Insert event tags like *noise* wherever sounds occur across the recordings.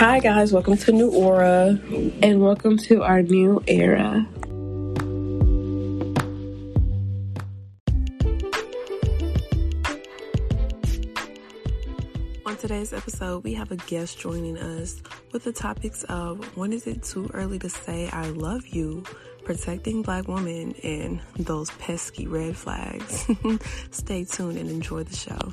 Hi, guys, welcome to New Aura and welcome to our new era. On today's episode, we have a guest joining us with the topics of when is it too early to say I love you, protecting black women, and those pesky red flags. *laughs* Stay tuned and enjoy the show.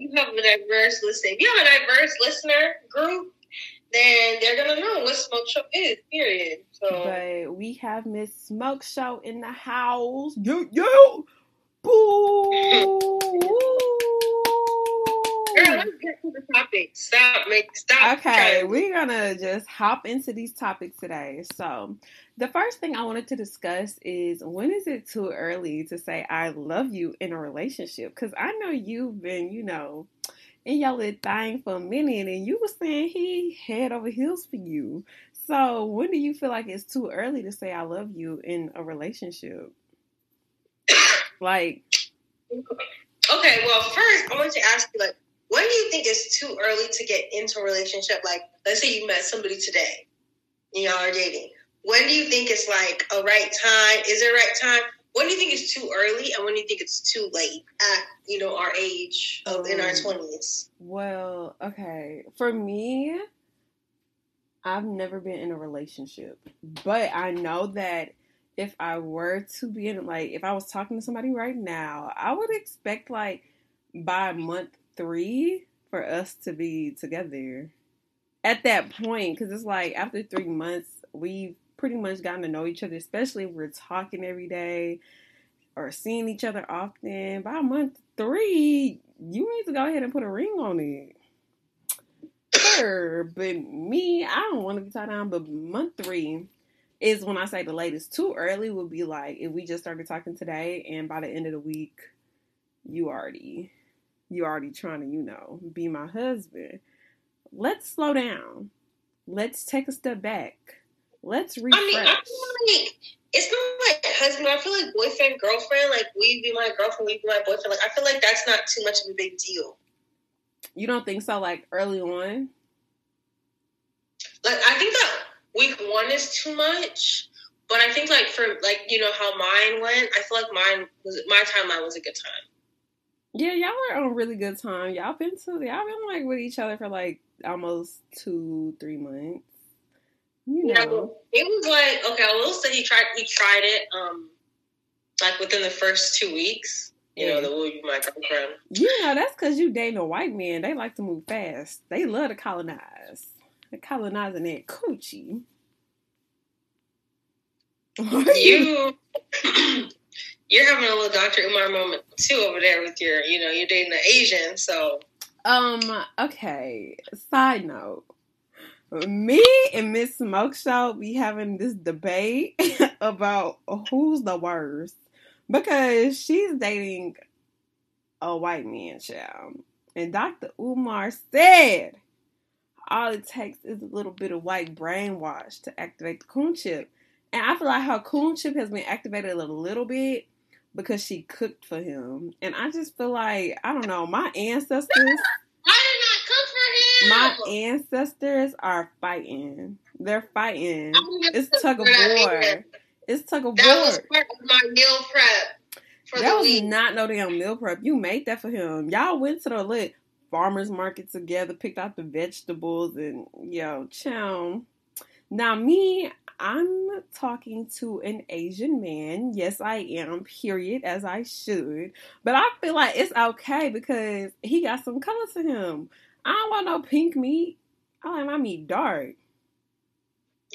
you have a diverse listening. If you have a diverse listener group, then they're gonna know what Smoke Show is. Period. So, but we have Miss Smoke Show in the house. Yo yo, boo. *laughs* Let's get to the topic. Stop, make stop. Okay, we're gonna just hop into these topics today. So, the first thing I wanted to discuss is when is it too early to say I love you in a relationship? Because I know you've been, you know, in your little thing for a minute, and you were saying he head over heels for you. So, when do you feel like it's too early to say I love you in a relationship? like, *coughs* okay, well, first I want to ask you, like, when do you think it's too early to get into a relationship? Like, let's say you met somebody today, and y'all are dating. When do you think it's like a right time? Is it right time? When do you think it's too early, and when do you think it's too late at you know our age of in our twenties? Well, okay, for me, I've never been in a relationship, but I know that if I were to be in like if I was talking to somebody right now, I would expect like by month three for us to be together. At that point because it's like after three months we've pretty much gotten to know each other especially if we're talking every day or seeing each other often. By month three you need to go ahead and put a ring on it. Sure but me i don't want to be tied down. But month three is when i say the latest. Too early would be like if we just started talking today and by the end of the week you already you already trying to, you know, be my husband. Let's slow down. Let's take a step back. Let's refresh. I mean, I feel like it's not like husband. I feel like boyfriend, girlfriend. Like we be my girlfriend, we be my boyfriend. Like I feel like that's not too much of a big deal. You don't think so? Like early on. Like I think that week one is too much. But I think like for like you know how mine went, I feel like mine was my timeline was a good time. Yeah, y'all are on really good time. Y'all been to y'all been like with each other for like almost two, three months. You know, it was like okay. I will say he tried. He tried it. Um, like within the first two weeks. You know, the will you my girlfriend. Yeah, that's because you dating a white man. They like to move fast. They love to colonize. They're colonizing that coochie. *laughs* you *clears throat* you're having a little Dr. Umar moment too over there with your, you know, you're dating an Asian, so. Um, okay. Side note. Me and Miss Smoke Show be having this debate *laughs* about who's the worst. Because she's dating a white man child. And Dr. Umar said all it takes is a little bit of white brainwash to activate the coon chip. And I feel like her coon chip has been activated a little bit because she cooked for him. And I just feel like, I don't know, my ancestors. I did not cook for him. My ancestors are fighting. They're fighting. It's tug of war. It's tug of that war. That was part of my meal prep. For that was week. not no damn meal prep. You made that for him. Y'all went to the lit farmers market together, picked out the vegetables, and yo, chow. Now me, I'm talking to an Asian man. Yes, I am, period, as I should. But I feel like it's okay because he got some color to him. I don't want no pink meat. I like my meat dark.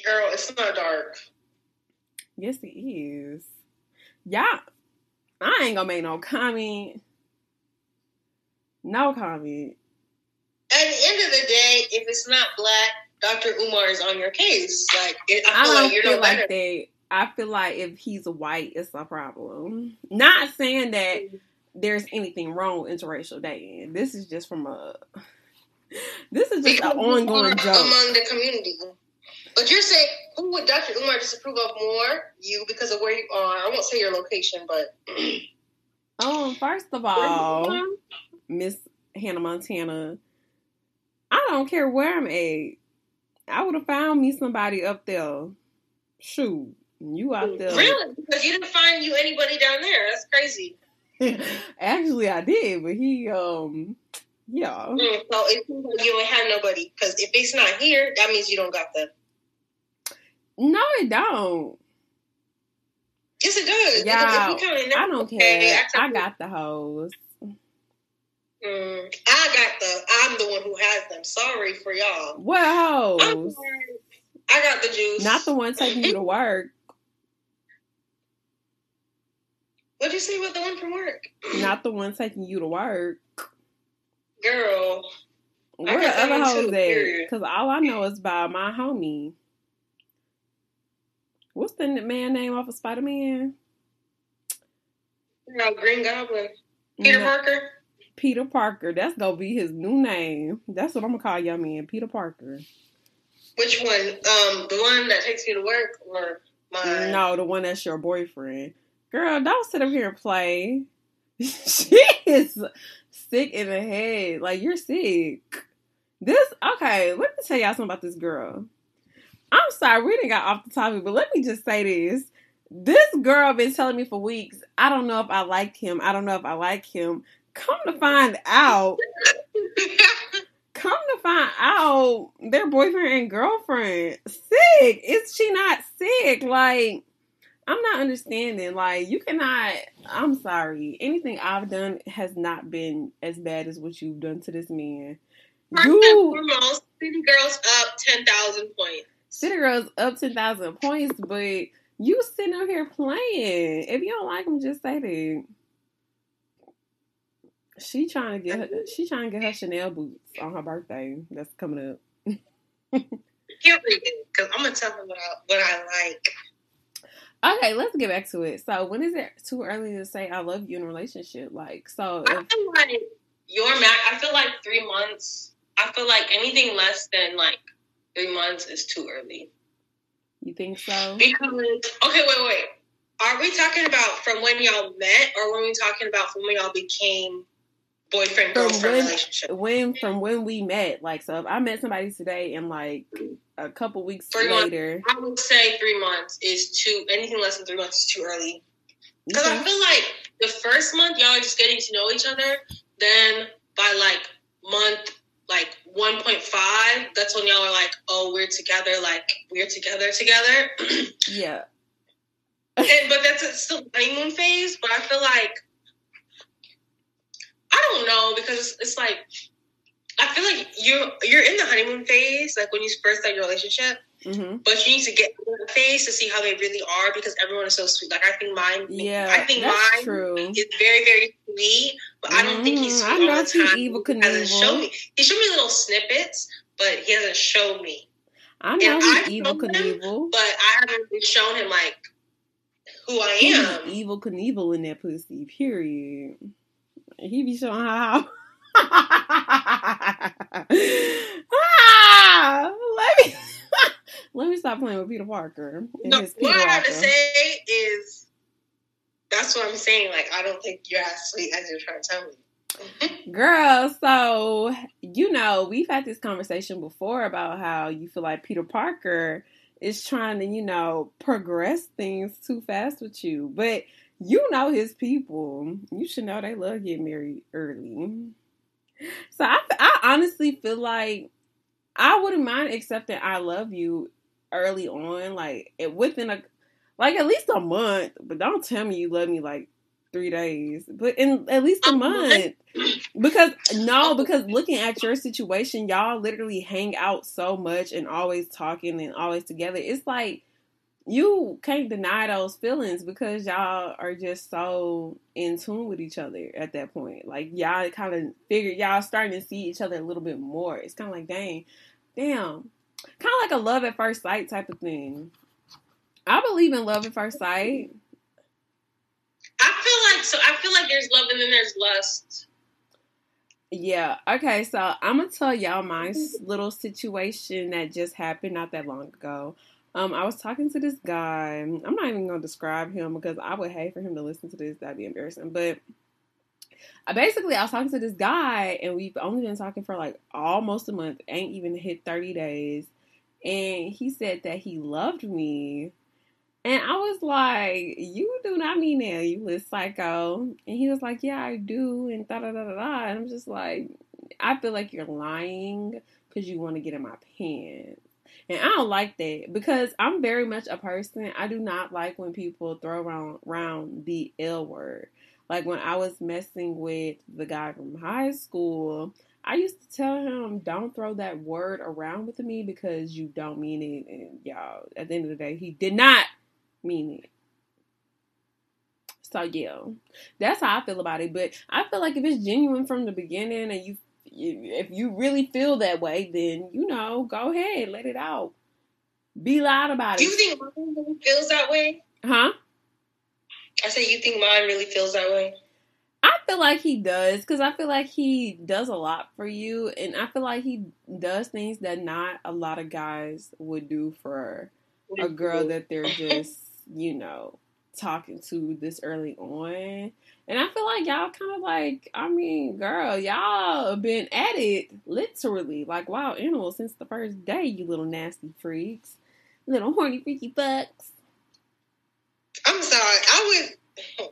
Girl, it's not dark. Yes, it is. Yeah. I ain't gonna make no comment. No comment. At the end of the day, if it's not black, Dr. Umar is on your case. Like it, I feel I don't like you're feel no like better. that. I feel like if he's white, it's a problem. Not saying that there's anything wrong with interracial dating. This is just from a. *laughs* This is just Because an ongoing joke. among the community. But you're saying who would Dr. Umar disapprove of more? You because of where you are. I won't say your location, but *clears throat* oh, first of all, Miss Hannah Montana, I don't care where I'm at. I would have found me somebody up there. Shoot, you out there. really because you didn't find you anybody down there. That's crazy. *laughs* Actually, I did, but he, um, yeah. Mm, so it seems like you ain't had nobody because if it's not here, that means you don't got them. No, it don't. Yes, it does. Yeah, Because if you kinda I don't Okay, care. accept I it. got the hoes. Mm, I got the. I'm the one who has them. Sorry for y'all. I'm. I got the juice. Not the one taking you to *laughs* work. What'd you say about the one from work? Not the *clears throat* one taking you to work. Girl, Where the other hoes at? Because all I know is about my homie. What's the man name off of Spider Man? no, Green Goblin. Peter Parker. Peter Parker. That's gonna be his new name. That's what I'm gonna call your man, Peter Parker. Which one? Um, the one that takes you to work or my? No, the one that's your boyfriend. Girl, don't sit up here and play. *laughs* she is sick in the head. Like you're sick. This okay, let me tell y'all something about this girl. I'm sorry, we didn't got off the topic, but let me just say this. This girl been telling me for weeks, I don't know if I like him. I don't know if I like him. Come to find out, *laughs* come to find out, their boyfriend and girlfriend sick. Is she not sick? Like, I'm not understanding. Like, you cannot. I'm sorry. Anything I've done has not been as bad as what you've done to this man. First and You, foremost, City Girls up ten thousand points. City Girls up ten thousand points, but you sitting up here playing. If you don't like him, just say that. She trying to get her, she trying to get her Chanel boots on her birthday. That's coming up. Because I'm gonna tell them what I, what I like. Okay, let's get back to it. So, when is it too early to say I love you in a relationship? Like, so I if, feel like your max. I feel like three months. I feel like anything less than like three months is too early. you think so? Because okay, wait, wait. Are we talking about from when y'all met, or were we talking about from when y'all became boyfriend From girlfriend when, relationship? when from when we met, like, so if I met somebody today and like a couple weeks Three months. later, I would say three months is too. Anything less than three months is too early. Because I feel like the first month y'all are just getting to know each other. Then by like month like one point five, that's when y'all are like, oh, we're together. Like we're together together. *clears throat* yeah, and, but that's a, still honeymoon phase. But I feel like I don't know because it's like I feel like you're you're in the honeymoon phase, like when you first start your relationship. hmm But you need to get in the phase to see how they really are because everyone is so sweet. Like I think mine, yeah, I think mine true. is very very sweet, but I don't think he's Mhm, sweet I know all the time. evil hasn't shown me. He showed me little snippets, but he hasn't shown me. I know And he's Evel Knievel. But I haven't really shown him like who I am. Evel Knievel in that pussy. Period. He be showing how. *laughs* ah, let me *laughs* let me stop playing with Peter Parker No, his what Peter I have to say is that's what I'm saying. Like I don't think you're as sweet as you're trying to tell me. *laughs* Girl, so you know, we've had this conversation before about how you feel like Peter Parker is trying to, you know, progress things too fast with you. But you know his people. You should know they love getting married early. So I, I honestly feel like I wouldn't mind accepting I love you early on, like within a like at least a month. But don't tell me you love me like three days, but in at least a month? Because no, because looking at your situation, y'all literally hang out so much and always talking and always together. It's like you can't deny those feelings because y'all are just so in tune with each other at that point. Like y'all kind of figure y'all starting to see each other a little bit more. It's kind of like, dang, damn, kind of like a love at first sight type of thing. I believe in love at first sight. I feel like so. I feel like there's love and then there's lust. Yeah. Okay. So I'm gonna tell y'all my little situation that just happened not that long ago. Um, I was talking to this guy. I'm not even gonna describe him because I would hate for him to listen to this. That'd be embarrassing. But I basically I was talking to this guy, and we've only been talking for like almost a month. Ain't even hit 30 days, and he said that he loved me. And I was like, "You do not mean that, you little psycho." And he was like, "Yeah, I do." And da da da da da. And I'm just like, I feel like you're lying because you want to get in my pants. And I don't like that because I'm very much a person. I do not like when people throw around, around the L word. Like when I was messing with the guy from high school, I used to tell him, don't throw that word around with me because you don't mean it. And y'all, at the end of the day, he did not mean it. So yeah, that's how I feel about it. But I feel like if it's genuine from the beginning and you, if you really feel that way, then you know, go ahead, let it out. Be loud about it. Do you think mine really feels that way? Huh? I say you think mine really feels that way. I feel like he does because I feel like he does a lot for you, and I feel like he does things that not a lot of guys would do for a girl that they're *laughs* just, you know, talking to this early on. And I feel like y'all kind of like, I mean, girl, y'all been at it literally like wild animals since the first day, you little nasty freaks, little horny freaky fucks. I'm sorry. I was.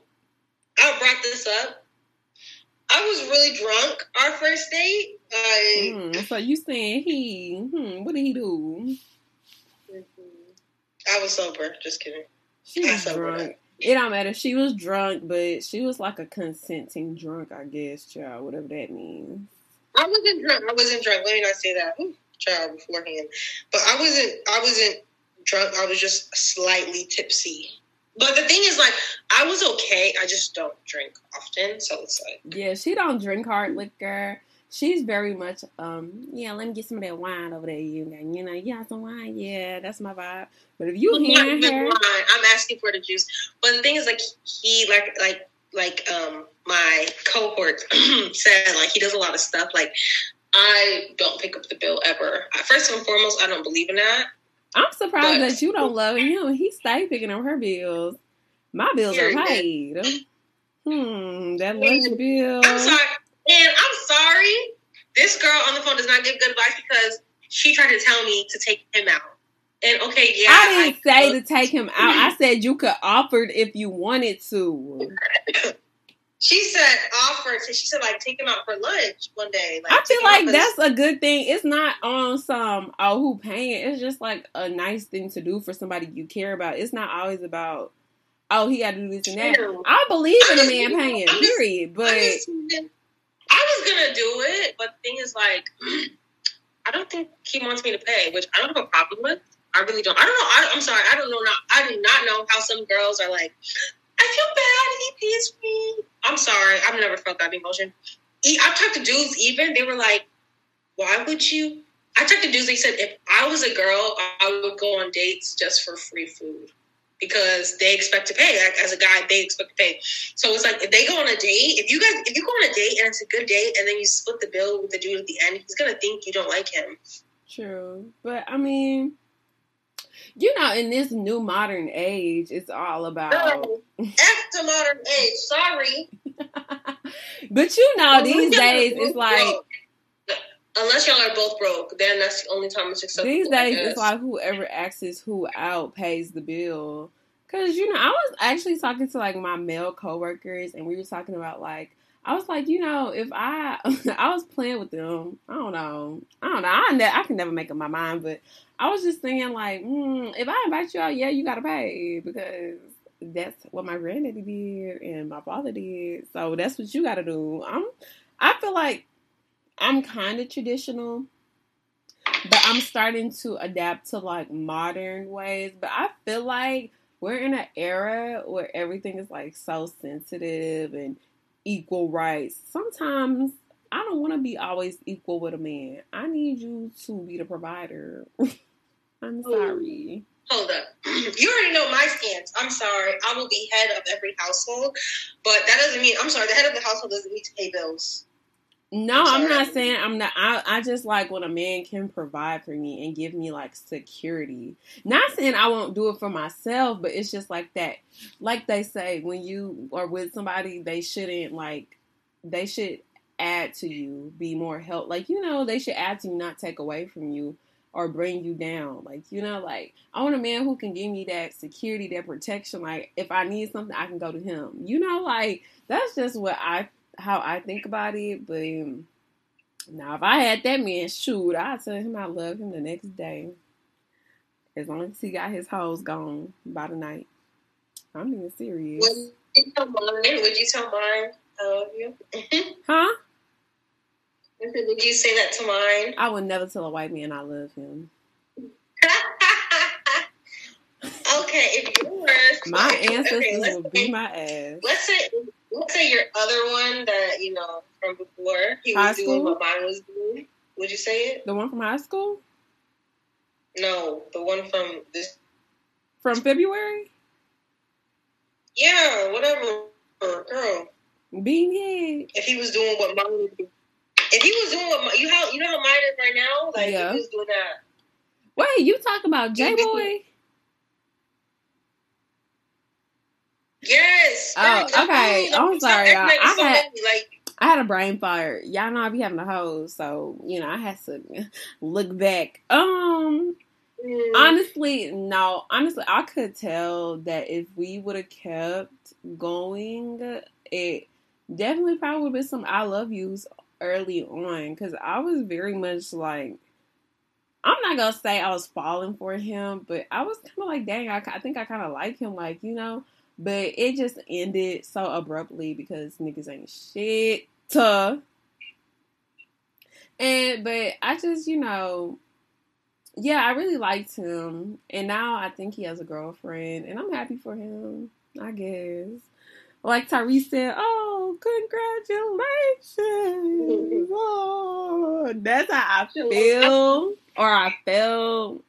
I brought this up. I was really drunk our first date. I. Hmm, so you saying he? Hmm, what did he do? I was sober. Just kidding. She was drunk. It don't matter. She was drunk, but she was like a consenting drunk, I guess, child, whatever that means. I wasn't drunk. I wasn't drunk. Let me not say that. Ooh, child beforehand. But I wasn't. I wasn't drunk. I was just slightly tipsy. But the thing is, like, I was okay. I just don't drink often, so it's like. Yeah, she don't drink hard liquor. She's very much, um, yeah, let me get some of that wine over there. You got, you know, you got some wine. Yeah, that's my vibe. But if you not her, wine. I'm asking for the juice. But the thing is, like, he, like, like, like, um, my cohort *clears throat* said, like, he does a lot of stuff. Like, I don't pick up the bill ever. First and foremost, I don't believe in that. I'm surprised But- that you don't love him. He stay picking up her bills. My bills are paid. Hmm, that lunch bill. I'm sorry, and I'm sorry. This girl on the phone does not give good advice because she tried to tell me to take him out. And okay, yeah, I didn't say to take him out. I mm-hmm. said you could offer if you wanted to. She said offer. So she said like take him out for lunch one day. Like, I feel like that's a good thing. It's not on some oh who paying. It's just like a nice thing to do for somebody you care about. It's not always about oh he got to do this and that. True. I believe in a man paying. I'm just- Period. But I, was gonna do it, but the thing is like *clears throat* I don't think he wants me to pay, which I don't have a problem with. I really don't. I don't know. I, I'm sorry. I don't know. Not I do not know how some girls are like. I feel bad he pays me. I'm sorry. I've never felt that emotion. I've talked to dudes. Even they were like, "Why would you?" I talked to dudes. They said if I was a girl, I would go on dates just for free food because they expect to pay. Like, as a guy, they expect to pay. So it's like if they go on a date, if you guys if you go on a date and it's a good date and then you split the bill with the dude at the end, he's gonna think you don't like him. true. But I mean, you know, in this new modern age, it's all about. No, the modern age. Sorry. *laughs* but you know, these days it's like. Unless y'all are both broke, then that's the only time it's acceptable. These days, it's like whoever asks who out pays the bill. Cause you know, I was actually talking to like my male coworkers, and we were talking about like I was like, you know, if I *laughs* I was playing with them, I don't know, I don't know, I ne- I can never make up my mind, but I was just thinking like, mm, if I invite you out, yeah, you gotta pay because that's what my granddaddy did and my father did, so that's what you gotta do. I'm, I feel like I'm kind of traditional. but I'm starting to adapt to like modern ways. But I feel like we're in an era where everything is like so sensitive and equal rights. Sometimes I don't want to be always equal with a man. I need you to be the provider. *laughs* I'm sorry. Hold up. *clears throat* You already know my stance. I'm sorry. I will be head of every household, but that doesn't mean I'm sorry. The head of the household doesn't need to pay bills. No, I'm not saying I'm not. I, I just like when a man can provide for me and give me like security. Not saying I won't do it for myself, but it's just like that. Like they say, when you are with somebody, they shouldn't like. They should add to you, be more help. Like you know, they should add to you, not take away from you or bring you down. Like you know, like I want a man who can give me that security, that protection. Like if I need something, I can go to him. You know, like that's just what I how I think about it. But um, now, if I had that man, shoot, I'd tell him I love him the next day. As long as he got his hoes gone by the night. I'm being serious. Would you tell mine? Would you tell mine? I love you. *laughs* Huh? Would you say that to mine? I would never tell a white man I love him. *laughs* okay, if yours, My *laughs* ancestors let's would say- beat my ass. Let's say, let's say your other one that you know from before he High was doing school? what mine was doing. Would you say it? The one from high school? No, the one from this. From February? Yeah, whatever, girl. Beanhead. If he was doing what mine was doing. If he was doing what you how you know how mine is right now, like Yeah. he was doing that. Wait, you talking about J Boy? Yes. Oh, okay. I'm sorry, y'all. it's so I had- like I had a brain fire. Y'all know I be having a hose, so you know I had to *laughs* look back. Um, mm, honestly, no. Honestly, I could tell that if we would have kept going, it definitely probably would have been some "I love yous" early on because I was very much like. I'm not gonna say I was falling for him, but I was kind of like, dang, I, I think I kind of like him, like you know. But it just ended so abruptly because niggas ain't shit. Tough. And but I just, you know, yeah, I really liked him, and now I think he has a girlfriend, and I'm happy for him. I guess. Like Tyrese said, "Oh, congratulations!" *laughs* Oh, that's how I feel, or I felt.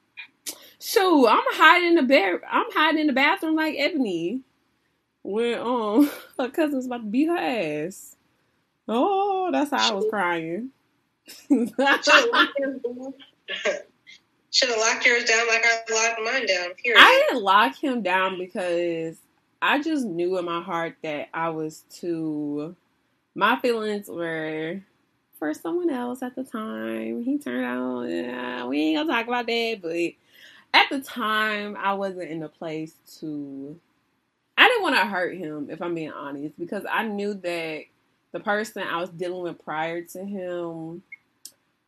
Shoot, I'm hiding in the bed. I'm hiding in the bathroom like Ebony when um *laughs* her cousin was about to beat her ass. Oh, that's how I was crying. Should have locked *laughs* yours down. Should have locked yours down like I locked mine down. Period. I didn't lock him down because I just knew in my heart that I was too. My feelings were for someone else at the time. He turned out. Yeah, we ain't gonna talk about that, but at the time, I wasn't in a place to. I didn't want to hurt him, if I'm being honest, because I knew that the person I was dealing with prior to him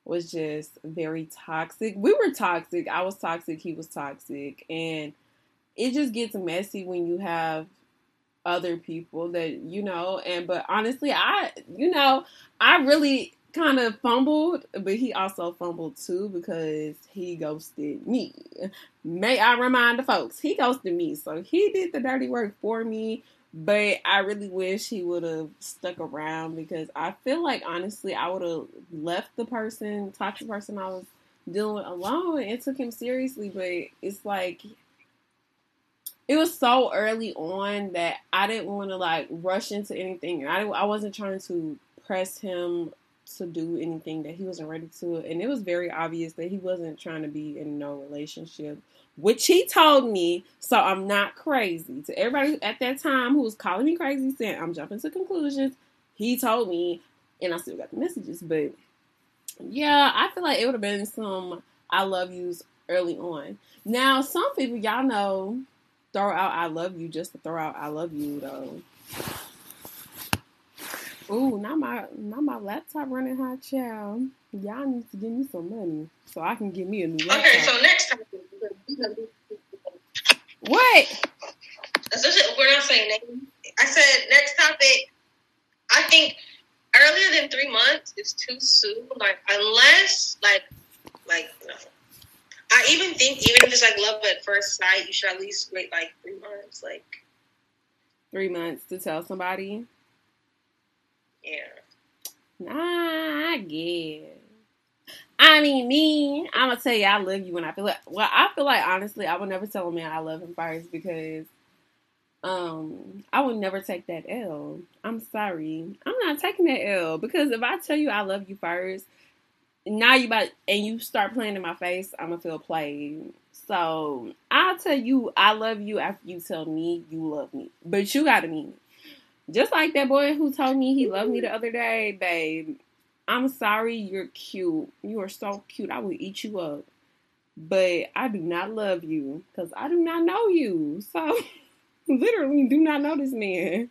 was just very toxic. We were toxic. I was toxic. He was toxic. And it just gets messy when you have other people that, you know, and, but honestly, I, you know, I really kind of fumbled, but he also fumbled too because he ghosted me. May I remind the folks, he ghosted me. So he did the dirty work for me. But I really wish he would have stuck around because I feel like honestly I would have left the person, toxic person I was dealing with alone and took him seriously. But it's like it was so early on that I didn't want to like rush into anything. I I wasn't trying to press him to do anything that he wasn't ready to, and it was very obvious that he wasn't trying to be in no relationship which he told me, so I'm not crazy. To everybody at that time who was calling me crazy, saying I'm jumping to conclusions, he told me, and I still got the messages. But yeah, I feel like it would have been some I love yous early on. Now, some people, y'all know, throw out I love you just to throw out I love you, though. Ooh, not my not my laptop running hot, child. Y'all need to give me some money so I can get me a new laptop. Okay, so next time. what? We're not saying. I said next topic. I think earlier than three months is too soon. Like unless like like you know, even think even if it's like love at first sight, you should at least wait like three months. Like three months to tell somebody. Nah, I guess. I mean, me, I'm gonna tell you I love you when I feel like. Well, I feel like honestly, I would never tell a man I love him first because, um, I would never take that L. I'm sorry, I'm not taking that L because if I tell you I love you first, now you about and you start playing in my face, I'm gonna feel played. So I'll tell you I love you after you tell me you love me, but you gotta mean it. Just like that boy who told me he loved me the other day, babe. I'm sorry, you're cute. You are so cute. I will eat you up. But I do not love you because I do not know you. So, *laughs* literally, do not know this man.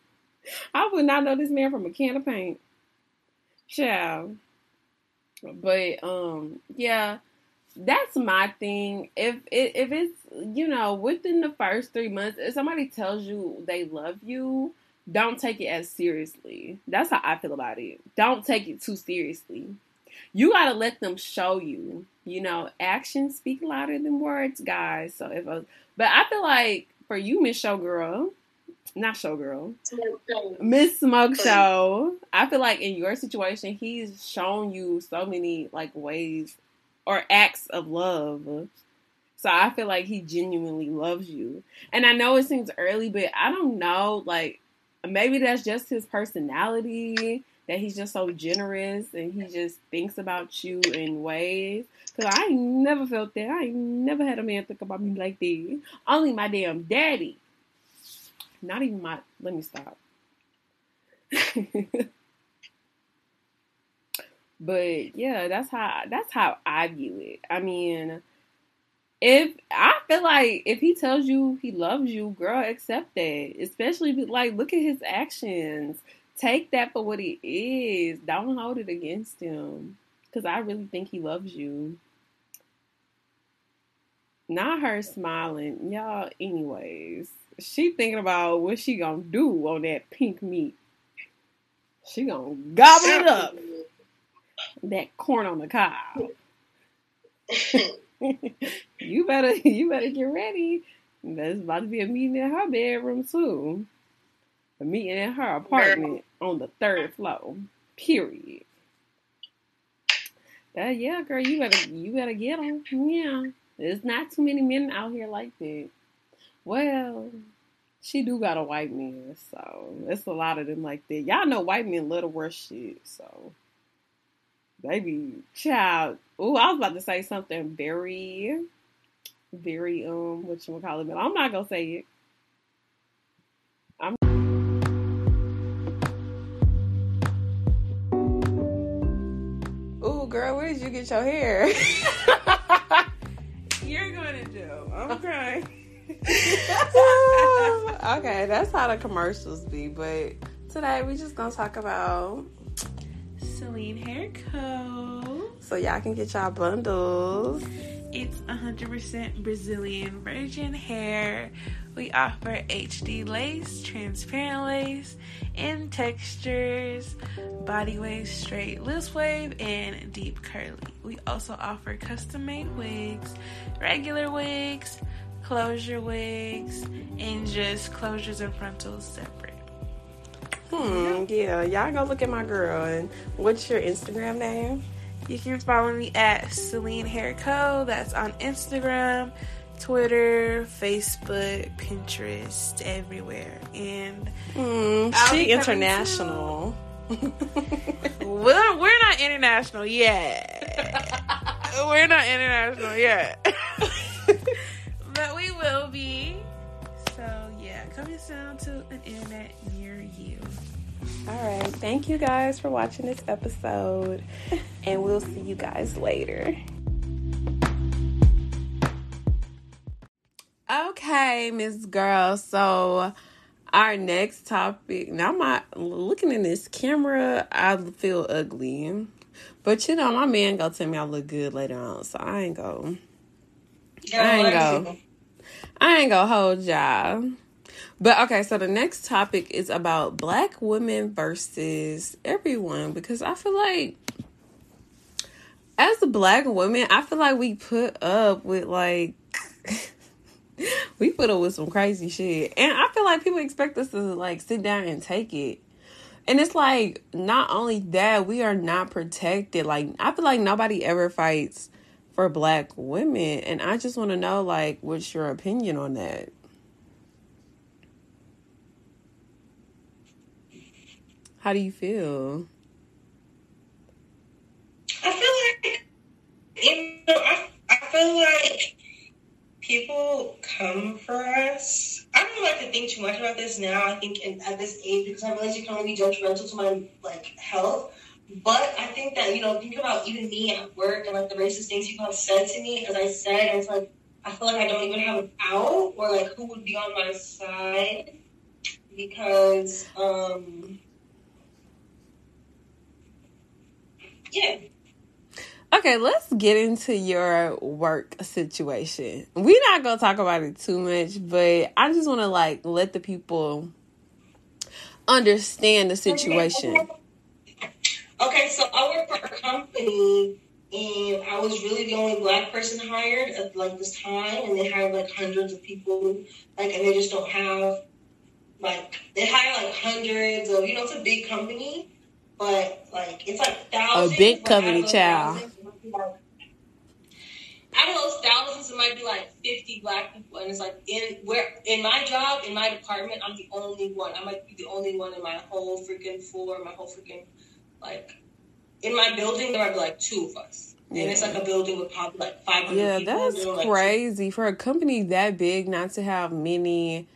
I would not know this man from a can of paint. Ciao. But, um, yeah, that's my thing. If if it's you know within the first three months, if somebody tells you they love you, don't take it as seriously. That's how I feel about it. Don't take it too seriously. You gotta let them show you. You know, actions speak louder than words, guys. So if a, but I feel like for you, Miss Showgirl, not Showgirl, Miss Smoke Show. I feel like in your situation, he's shown you so many like ways or acts of love. So I feel like he genuinely loves you. And I know it seems early, but I don't know, like maybe that's just his personality that he's just so generous and he just thinks about you in ways. Cause I never felt that. I never had a man think about me like that. Only my damn daddy. Not even my. Let me stop. *laughs* but yeah, that's how that's how I view it. I mean, if I feel like if he tells you he loves you, girl, accept that. Especially like look at his actions. Take that for what he is. Don't hold it against him. Cause I really think he loves you. Not her smiling. Y'all, anyways. She thinking about what she gonna do on that pink meat. She gonna gobble it up. That corn on the cob. *laughs* you better *laughs* you better get ready. There's about to be a meeting in her bedroom too. A meeting in her apartment on the third floor. Period. Uh, yeah, girl, you better you better get them. Yeah, there's not too many men out here like that. Well, she do got a white man, so it's a lot of them like that. Y'all know white men love the worst shit, so baby child. Oh, I was about to say something very, very um, what you call it, but I'm not gonna say it. I'm. Ooh, girl, where did you get your hair? *laughs* You're gonna do. *laughs* crying. *laughs* okay, that's how the commercials be. But today we just gonna talk about Celine Hair Co. So y'all can get y'all bundles. It's 100% Brazilian virgin hair. We offer HD lace, transparent lace, in textures, body wave, straight loose wave, and deep curly. We also offer custom made wigs, regular wigs, closure wigs, and just closures and frontals separate. Hmm, yeah, y'all go look at my girl. And what's your Instagram name? You can follow me at Celine Hair Co. That's on Instagram, Twitter, Facebook, Pinterest, everywhere. And hmm, she international. *laughs* well, we're not international yet. we're not international yet. *laughs* but we will be. So yeah, coming soon to an internet near you. All right. Thank you guys for watching this episode, *laughs* and we'll see you guys later. Okay, Miss Girl. So, our next topic. Now, my looking in this camera, I feel ugly, but you know, my man gonna tell me I look good later on, so I ain't go. I ain't go. I ain't gonna hold y'all. But okay, so the next topic is about black women versus everyone because I feel like as a black woman, I feel like we put up with like *laughs* we put up with some crazy shit. And I feel like people expect us to like sit down and take it. And it's like not only that, we are not protected. Like I feel like nobody ever fights for black women. And I just want to know like what's your opinion on that? How do you feel? I feel like you know, I, I feel like people come for us. I don't like to think too much about this now. I think in, at this age because I realize you can only be judgmental to my like health. But I think that you know, think about even me at work and like the racist things people have said to me. As I said, it's like I feel like I don't even have an out or like who would be on my side because um yeah Okay, let's get into your work situation. We're not gonna talk about it too much, but I just want to like let the people understand the situation. Okay, so I work for a company, and I was really the only black person hired at like this time, and they hired like hundreds of people, like, and they just don't have like they hire like hundreds of you know it's a big company, but like it's like thousands. A big company, child. thousands, it might be, like- Out of those thousands, it might be like fifty black people, and it's like in where in my job in my department, I'm the only one. I might be the only one in my whole freaking floor, my whole freaking like in my building. There might be like two of us, and it's like a building with probably like five hundred Yeah, people. that's like, crazy for a company that big not to have many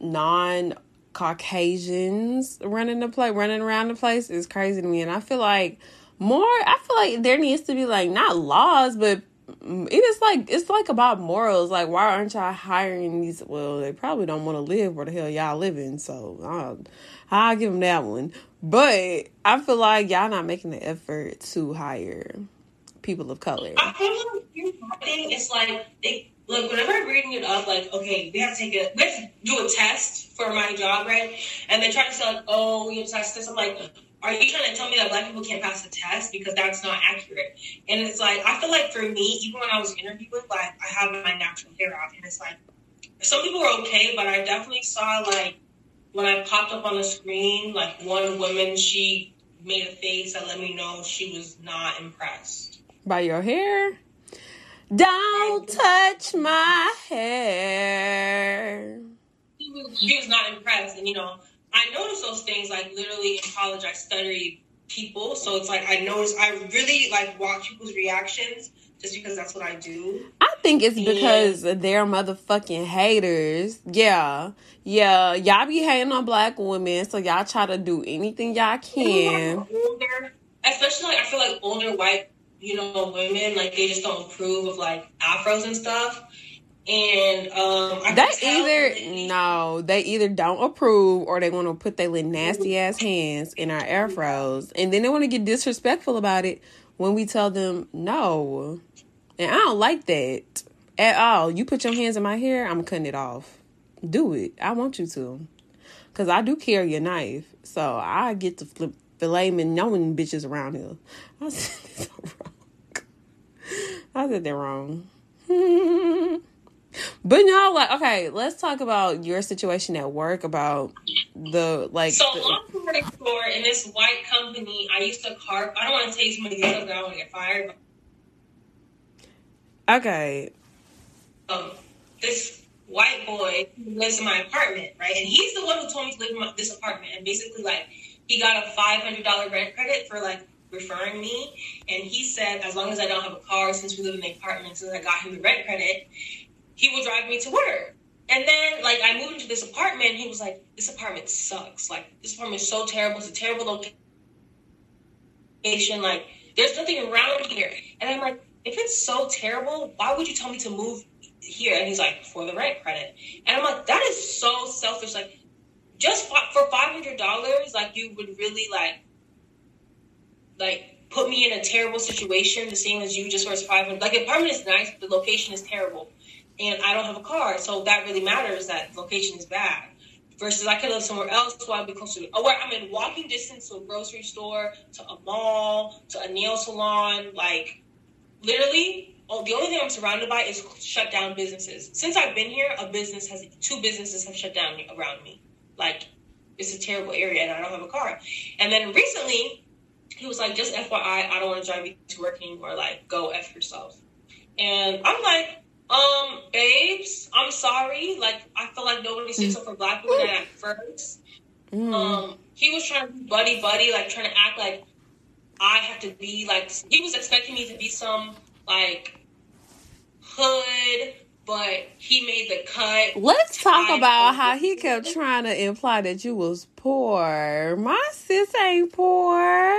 non Caucasians running the place, running around the place is crazy to me. And I feel like more, I feel like there needs to be like not laws, but it is like it's like about morals. Like, why aren't y'all hiring these? Well, they probably don't want to live where the hell y'all living, so I'll, I'll give them that one. But I feel like y'all not making the effort to hire people of color. I your is like they look whenever I'm reading it up, like okay, we have to take a we have to do a test for my job, right? And they try to say like, oh, we have to test this. I'm like, are you trying to tell me that black people can't pass the test because that's not accurate? And it's like I feel like for me, even when I was interviewing, like I have my natural hair out, and it's like some people were okay, but I definitely saw like when I popped up on the screen, like one woman, she made a face that let me know she was not impressed. by your hair. Don't touch my hair. she was, she was not impressed. And you know, I noticed those things like literally in college. I studied people, so it's like I noticed. I really like watch people's reactions just because that's what I do. I think it's because they're motherfucking haters. Yeah. Yeah. Y'all be hating on black women, so y'all try to do anything y'all can. Older, especially like I feel like older white, you know, women like they just don't approve of like afros and stuff. And um, I They tell either no, they either don't approve or they want to put their little nasty ass hands in our afros, and then they want to get disrespectful about it when we tell them no. And I don't like that at all. You put your hands in my hair, I'm cutting it off. Do it. I want you to, cause I do carry a knife, so I get to flip fillet knowing bitches around here. *laughs* I said that. I said that wrong. *laughs* But no, like okay, let's talk about your situation at work about the like So the- long story short, in this white company, I used to carp. I don't want to tell you some of the details, I don't want to get fired. okay. Um, this white boy lives in my apartment, right? And he's the one who told me to live in my, this apartment. And basically, like, he got a five hundred dollar rent credit for like referring me. And he said, as long as I don't have a car, since we live in the apartment, since I got him the rent credit, he will drive me to work. And then, like, I moved into this apartment. He was like, "This apartment sucks. Like, this apartment is so terrible. It's a terrible location. Like, there's nothing around here." And I'm like, "If it's so terrible, why would you tell me to move here?" And he's like, "For the rent credit." And I'm like, "That is so selfish. Like, just for five hundred dollars, like, you would really like, like." Put me in a terrible situation, the same as you, just his five hundred. Like, apartment is nice, but the location is terrible and I don't have a car, so that really matters that location is bad. versus I could live somewhere else so I'd be closer to, or I'm in walking distance to a grocery store, to a mall, to a nail salon. Like, literally, oh, the only thing I'm surrounded by is shut down businesses. Since I've been here, a business has, two businesses have shut down around me. Like, it's a terrible area and I don't have a car. And then recently, he was like, just FYI, I don't want to drive you to work anymore. Like, go F yourself. And I'm like, um, babes, I'm sorry. Like, I feel like nobody sticks up for black women at first. Mm. Um, he was trying to be buddy buddy, like trying to act like I have to be like he was expecting me to be some like hood, but he made the cut. Let's talk about how he kept trying to imply that you was poor. My sis ain't poor.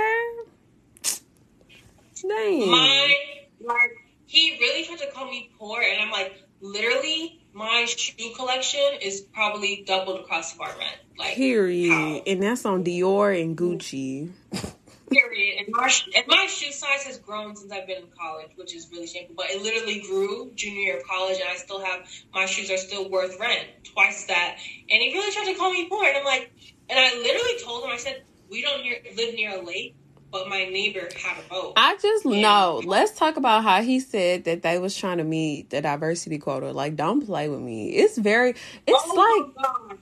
Dang. My like he really tried to call me poor, and I'm like, literally, my shoe collection is probably doubled across the bar rent. Like, period, how? and that's on Dior and Gucci. *laughs* period. And my and my shoe size has grown since I've been in college, which is really shameful. But it literally grew junior year of college, and I still have my shoes are still worth rent twice that. And he really tried to call me poor, and I'm like, and I literally told him, I said, we don't near, live near a lake but my neighbor had a boat. I just know. Let's talk about how he said that they was trying to meet the diversity quota. Like, don't play with me. It's very. It's oh like.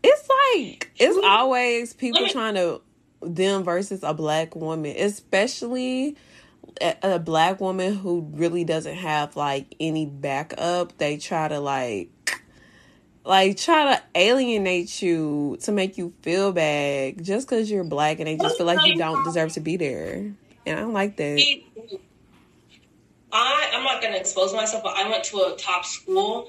It's like it's always people me, trying to them versus a black woman, especially a, black woman who really doesn't have like any backup. They try to like like try to alienate you to make you feel bad just because you're black and they just feel like you don't deserve to be there. And I don't like that. I I'm not gonna expose myself, but I went to a top school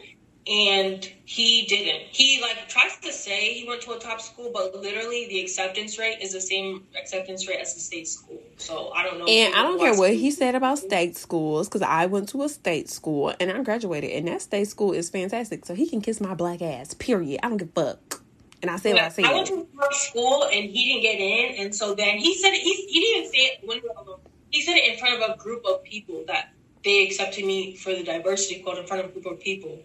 and he didn't. He like tries to say he went to a top school, but literally the acceptance rate is the same acceptance rate as the state school. So I don't know. And I don't care what he said about state schools because I went to a state school and I graduated, and that state school is fantastic. So he can kiss my black ass. Period. I don't give a fuck. And I said yeah, what I said. I went to a school and he didn't get in, and so then he said he he didn't say it when he said it in front of a group of people that they accepted me for the diversity quote in front of a group of people.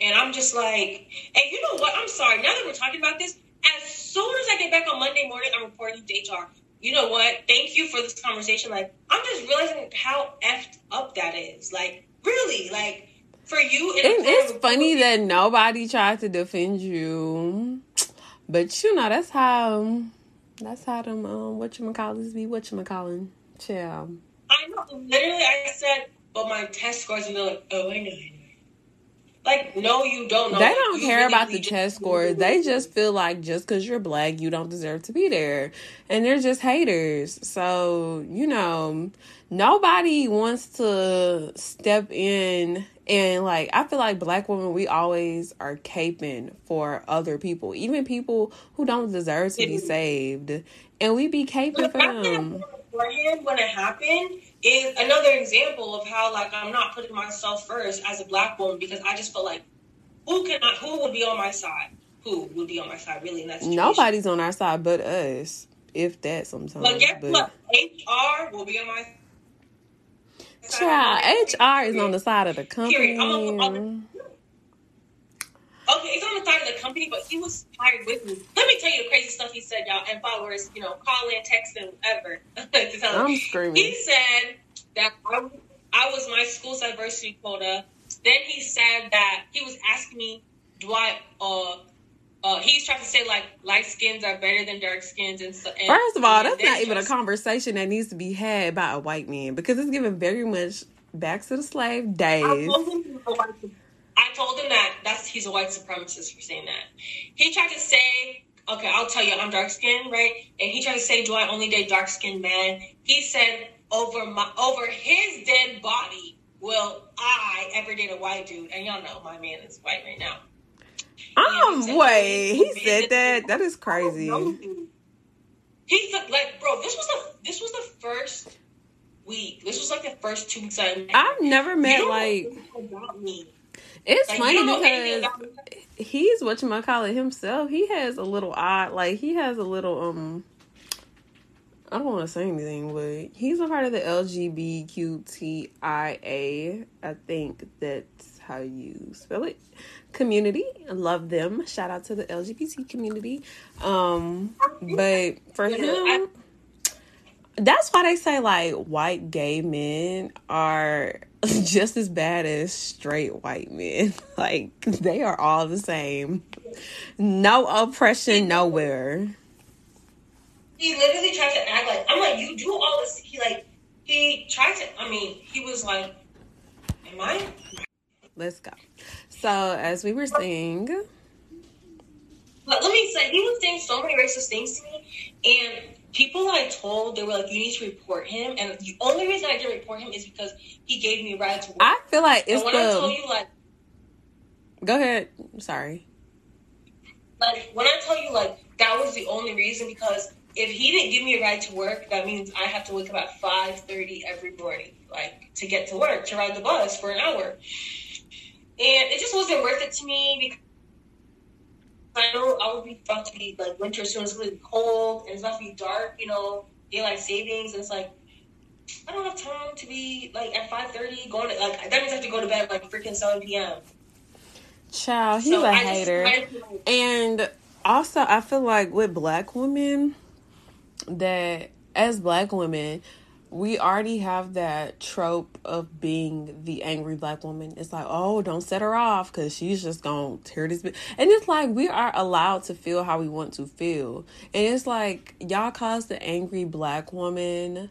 And I'm just like, and you know what? I'm sorry. Now that we're talking about this, as soon as I get back on Monday morning, I'm reporting to HR. You know what? Thank you for this conversation. Like, I'm just realizing how effed up that is. Like, really, like for you. It, it's funny that nobody tried to defend you, but you know that's how that's how them um what you McCallins be what you calling chill. I know. Literally, I said, but my test scores, and they're like, oh, I know. Like, no, you don't know. They don't care about the test scores. They just feel like just because you're black, you don't deserve to be there. And they're just haters. So, you know, nobody wants to step in and like I feel like black women we always are caping for other people, even people who don't deserve to be saved. And we be caping for them. When it happened, is another example of how like I'm not putting myself first as a black woman because I just feel like who can I, who would be on my side? Who would be on my side really in that situation? Nobody's on our side but us. If that sometimes. But guess but... what? HR will be on my Child, HR is on the side of the company. Okay, it's on the side of the company, but he was hired with me. Let me tell you the crazy stuff he said, y'all, and followers, you know, call in, text him, whatever. *laughs* I'm screaming. He said that I, I was my school's diversity quota. Then he said that he was asking me, do I, uh, uh, he's trying to say like light skins are better than dark skins and so. And, First of all, that's not even a conversation that needs to be had by a white man because it's given very much back to the slave days. I told him that that's he's a white supremacist for saying that. He tried to say, okay, I'll tell you, I'm dark skinned, right? And he tried to say, do I only date dark skinned men? He said, over my over his dead body, will I ever date a white dude? And y'all know my man is white right now. Um, wait, he said that. That is crazy. He said, like, bro, this was the this was the first week. This was like the first two weeks I met. I've never met like. About me it's like, funny because he's what you might call it himself. He has a little odd, like he has a little um I don't want to say anything, but he's a part of the LGBTQTIA. I think that's how you spell it. Community. I love them. Shout out to the LGBT community. Um, but for him, that's why they say like white gay men are *laughs* just as bad as straight white men. *laughs* Like they are all the same. No oppression nowhere. He literally tried to act like I'm like you do all this. He like he tried to. I mean, he was like, "Am I?" Let's go. So as we were saying, But let me say, he was saying so many racist things to me, and people I told they were like, "You need to report him." And the only reason I didn't report him is because he gave me a ride to work. I feel like it's and when I told you like. Go ahead. Sorry. like when I tell you like that was the only reason because if he didn't give me a ride to work, that means I have to wake up at five thirty every morning, like to get to work to ride the bus for an hour, and it just wasn't worth it to me because I know I would be about to be like winter soon. It's gonna be cold and it's about to be dark, you know, daylight savings, and it's like. I don't have time to be like at five thirty going to like that means I have to go to bed like freaking seven p.m. Child, he's So a I just- hater. I- And also, I feel like with black women, that as black women, we already have that trope of being the angry black woman. It's like, oh, don't set her off because she's just gonna tear this. Bit. And it's like we are allowed to feel how we want to feel. And it's like y'all cause the angry black woman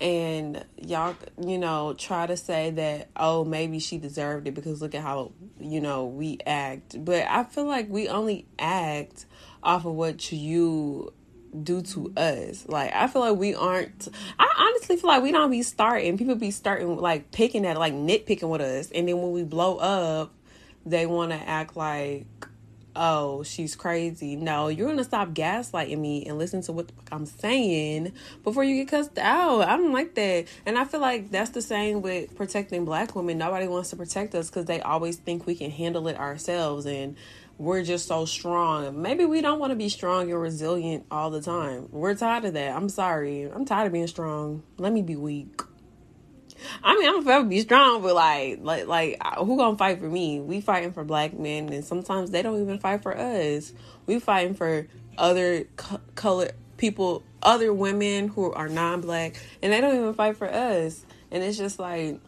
and y'all you know try to say that oh maybe she deserved it because look at how you know we act but i feel like we only act off of what you do to us like i feel like we aren't i honestly feel like we don't be starting people be starting like picking at like nitpicking with us and then when we blow up they want to act like oh, she's crazy. No, you're gonna stop gaslighting me and listen to what I'm saying before you get cussed out. I don't like that. And I feel like that's the same with protecting black women. Nobody wants to protect us because they always think we can handle it ourselves and we're just so strong. Maybe we don't want to be strong and resilient all the time. We're tired of that. I'm sorry. I'm tired of being strong. Let me be weak. I mean, I'm gonna forever be strong, but like, like, like, who gonna fight for me? We fighting for black men, and sometimes they don't even fight for us. We fighting for other co- color people, other women who are non-black, and they don't even fight for us. And it's just like,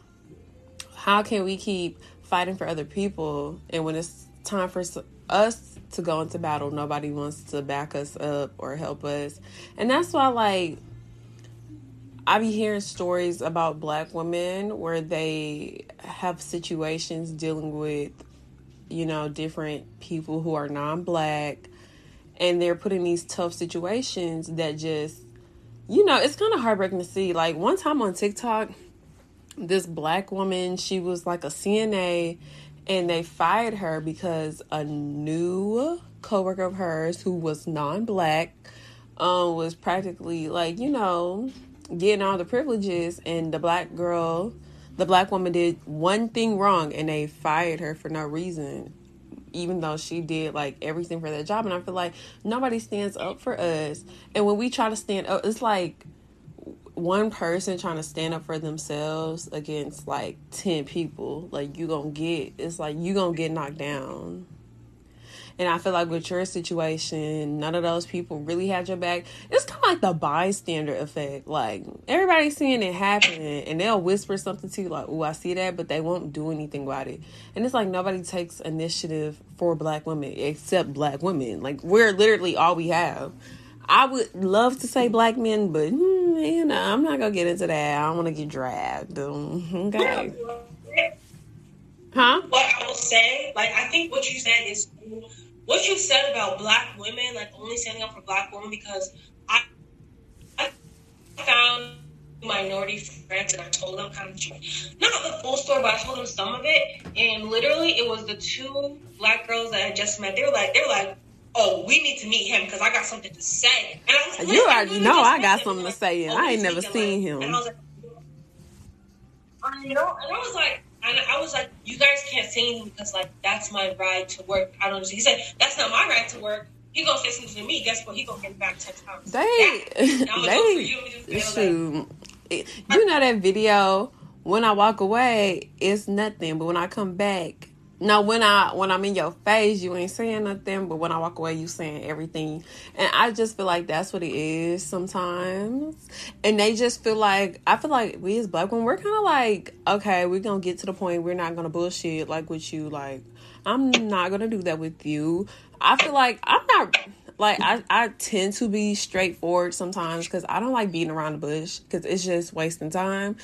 how can we keep fighting for other people, and when it's time for us to go into battle, nobody wants to back us up or help us, and that's why, like. I be hearing stories about black women where they have situations dealing with, you know, different people who are non black and they're put in these tough situations that just, you know, it's kind of heartbreaking to see. Like one time on TikTok, this black woman, she was like a CNA and they fired her because a new coworker of hers who was non black um, was practically like, you know, getting all the privileges. And the black girl the black woman did one thing wrong and they fired her for no reason even though she did like everything for that job. And i feel like nobody stands up for us. And when we try to stand up it's like one person trying to stand up for themselves against like 10 people like you gonna get it's like you gonna get knocked down and I feel like with your situation, none of those people really had your back. It's kind of like the bystander effect. Like everybody's seeing it happen, and they'll whisper something to you, like, "Oh, I see that," but they won't do anything about it. And it's like nobody takes initiative for black women except black women. Like we're literally all we have. I would love to say black men, but hmm, you know, I'm not gonna get into that. I don't want to get dragged. Um, Okay, huh? what I will say, like I think what you said is what you said about black women, like only standing up for black women, because I, I found minority friends and I told them kind of not the full story, but I told them some of it, and literally it was the two black girls that I just met. They were like, they were like. Oh, we need to meet him because I got something to say. And I was like, You "Listen, already know I got something to say, and "Oh, I ain't never seen him. And I was like, I know, and I was like, and I was like, you guys can't say anything because like that's my ride to work. I don't understand. He said that's not my ride to work. he gonna say something to me. Guess what? He gonna get back ten times. They, *laughs* oh, they, shoot. You know that video. When I walk away, it's nothing. But when I come back, no, when I when I'm in your face, you ain't saying nothing. But when I walk away, you saying everything. And I just feel like that's what it is sometimes. And they just feel like I feel like we as black women, we're kind of like, okay, we're gonna get to the point. We're not gonna bullshit like with you. Like I'm not gonna do that with you. I feel like I'm not like I, I tend to be straightforward sometimes because I don't like beating around the bush because it's just wasting time,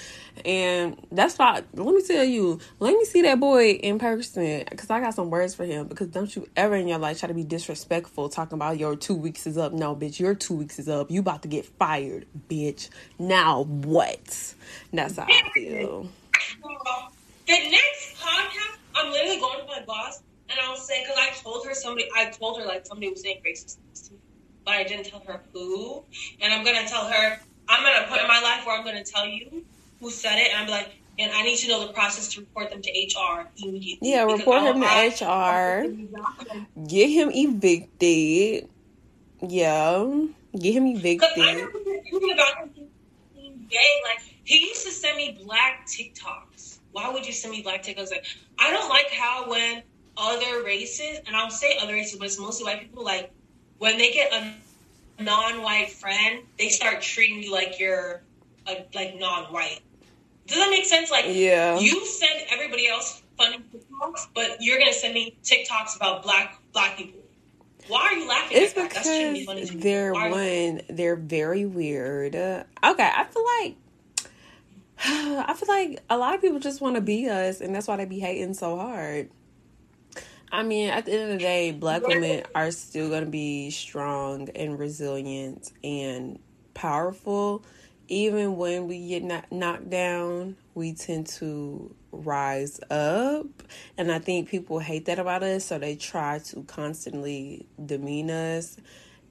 and that's why. Let me tell you, let me see that boy in person because I got some words for him. Because don't you ever in your life try to be disrespectful talking about your two weeks is up? No, bitch, your two weeks is up. You about to get fired, bitch. Now what? That's how I feel. The next podcast, I'm literally going to my boss and I'll say, because I told her somebody, I told her like somebody was saying racist things to me, but I didn't tell her who. And I'm gonna tell her, I'm gonna put in my life where I'm gonna tell you who said it, and I'm like, and I need to know the process to report them to HR immediately. Yeah, report him to HR. Get him evicted. Yeah, get him evicted. About him being gay, like he used to send me black TikToks. Why would you send me black TikToks? Like, I don't like how when other races, and I'll say other races, but it's mostly white people, like when they get a non-white friend, they start treating you like you're a, like non-white. Does that make sense? Like, yeah, you send everybody else funny TikToks, but you're gonna send me TikToks about black black people. Why are you laughing? It's because be they're one, they're very weird. Uh, okay, I feel like *sighs* I feel like a lot of people just want to be us, and that's why they be hating so hard. I mean, at the end of the day, black women are still going to be strong and resilient and powerful. Even when we get knocked down, we tend to rise up. And I think people hate that about us, so they try to constantly demean us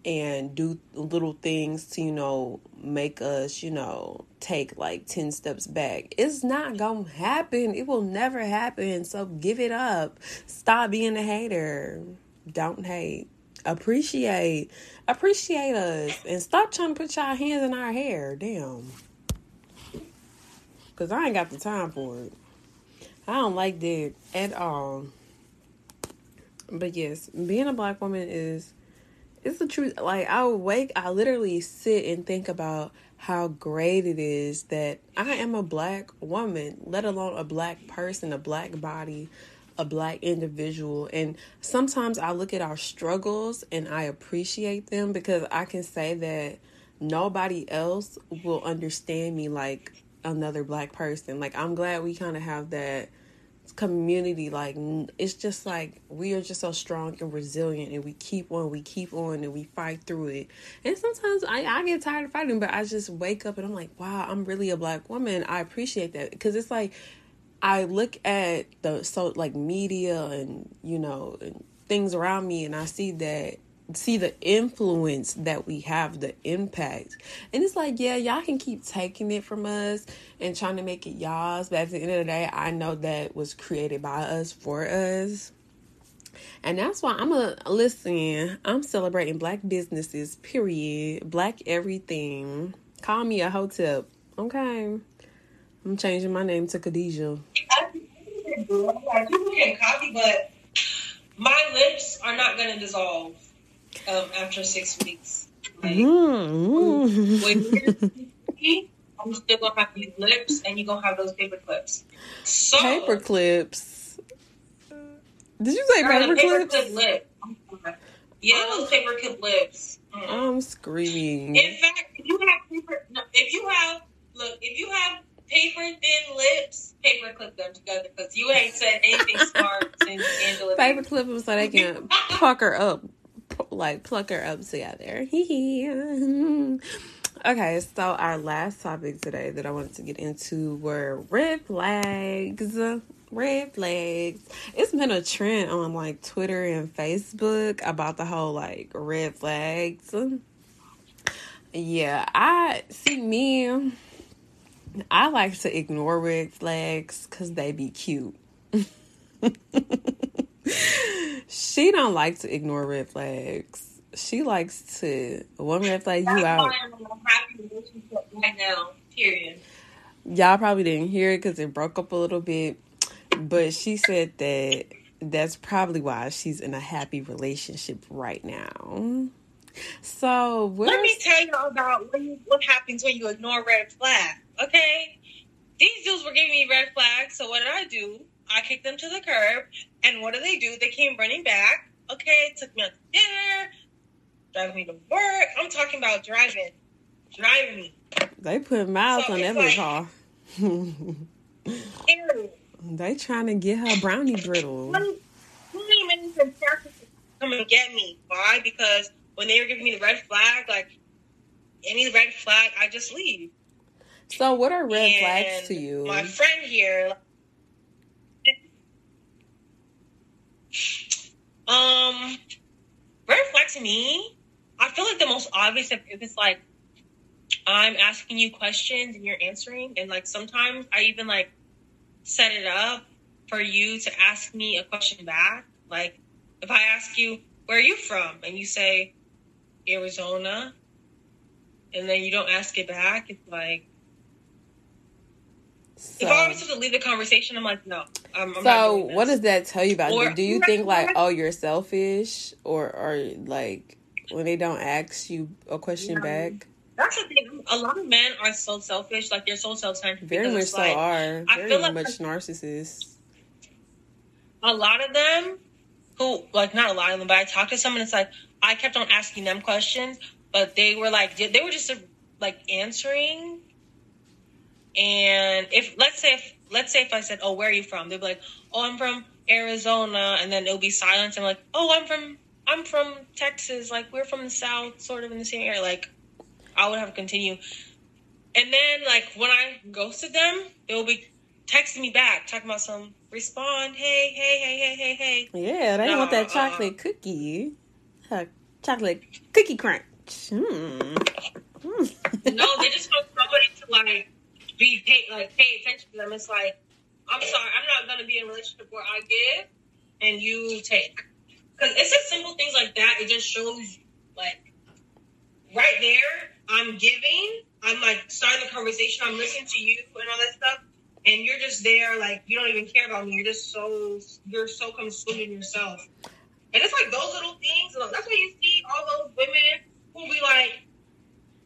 and do little things to, you know, make us, you know, take like 10 steps back. It's not gonna happen. It will never happen. So give it up. Stop being a hater. Don't hate. Appreciate. Appreciate us. And stop trying to put y'all hands in our hair. Damn. Because I ain't got the time for it. I don't like that at all. But yes, being a black woman is it's the truth. Like I wake, I literally sit and think about how great it is that I am a black woman, let alone a black person, a black body, a black individual. And sometimes I look at our struggles and I appreciate them because I can say that nobody else will understand me like another black person. Like I'm glad we kind of have that community like it's just like we are just so strong and resilient and we keep on we keep on and we fight through it. And sometimes I, I get tired of fighting but i just wake up and i'm like wow i'm really a black woman. I appreciate that. Because it's like i look at the so like media and you know and things around me and i see that see the influence that we have, the impact. And it's like, yeah, y'all can keep taking it from us and trying to make it y'all's, but at the end of the day, I know that was created by us for us. And that's why I'm a listen, I'm celebrating black businesses, period. Black everything. Call me a hotel. Okay. I'm changing my name to Khadijah. I do coffee, but my lips are not gonna dissolve um, after six weeks. Like, mm-hmm. *laughs* I'm still gonna have these lips, and you're gonna have those paper clips. So, paper clips. Did you say paper, paper clips? Clip lip. Yeah, those paper clip lips. Mm. I'm screaming. In fact, if you have paper, no, if you have look, if you have paper thin lips, paper clip them together because you ain't said anything smart since Angela. Paper clip them so they can *laughs* pucker up *laughs* like pluck her up together. *laughs* okay, so our last topic today that I wanted to get into were red flags. Red flags. It's been a trend on like Twitter and Facebook about the whole like red flags. Yeah, I see me. I like to ignore red flags because they be cute. *laughs* she don't like to ignore red flags. she likes to one red flag you out. why I'm in a happy relationship right now. Period. Y'all probably didn't hear it because it broke up a little bit, but she said that that's probably why she's in a happy relationship right now. So Let me tell you about when what happens when you ignore red flags. Okay, these dudes were giving me red flags. So what did I do? I kicked them to the curb. And what do they do? They came running back. Okay, took me out to dinner, driving me to work. I'm talking about driving, driving me. they put miles So on every like- car? They trying to get her brownie brittle. 20, 20 minutes in traffic come and get me. Why? Because when they were giving me the red flag, like any red flag, I just leave. So what are red And flags to you? My friend here. Um, red flag to me. I feel like the most obvious if, if it's like I'm asking you questions and you're answering, and like sometimes I even like set it up for you to ask me a question back. Like if I ask you, "Where are you from?" and you say Arizona, and then you don't ask it back, it's like So, if I was to leave the conversation, I'm like, no. I'm, I'm so what does that tell you about Or- you? Do you think like, oh, you're selfish, or or like when they don't ask you a question No. back? That's the thing. A lot of men are so selfish. Like they're so self-centered. Very because much so like, are I very feel like- much narcissists. a lot of them who like not a lot of them, but I talked to someone. It's like I kept on asking them questions, but they were like they were just like answering. And if let's say if let's say if I said, "Oh, where are you from?" They'd be like, "Oh, I'm from Arizona," and then it'll be silence. I'm like, "Oh, I'm from I'm from Texas. Like we're from the South, sort of in the same area." Like I would have to continue. And then like when I ghosted them, they will be texting me back, talking about some respond, hey, hey, hey, hey, hey, hey. Yeah, they want that No, chocolate cookie, uh, chocolate cookie crunch. Hmm. No, they just want somebody to like be pay like pay attention to them. It's like, I'm sorry, I'm not gonna be in a relationship where I give and you take. Because it's just simple things like that. It just shows you, like right there, I'm giving, I'm like starting the conversation, I'm listening to you and all that stuff. And you're just there, like you don't even care about me. You're just so you're so consumed in yourself. And it's like those little things. That's why you see all those women who be like,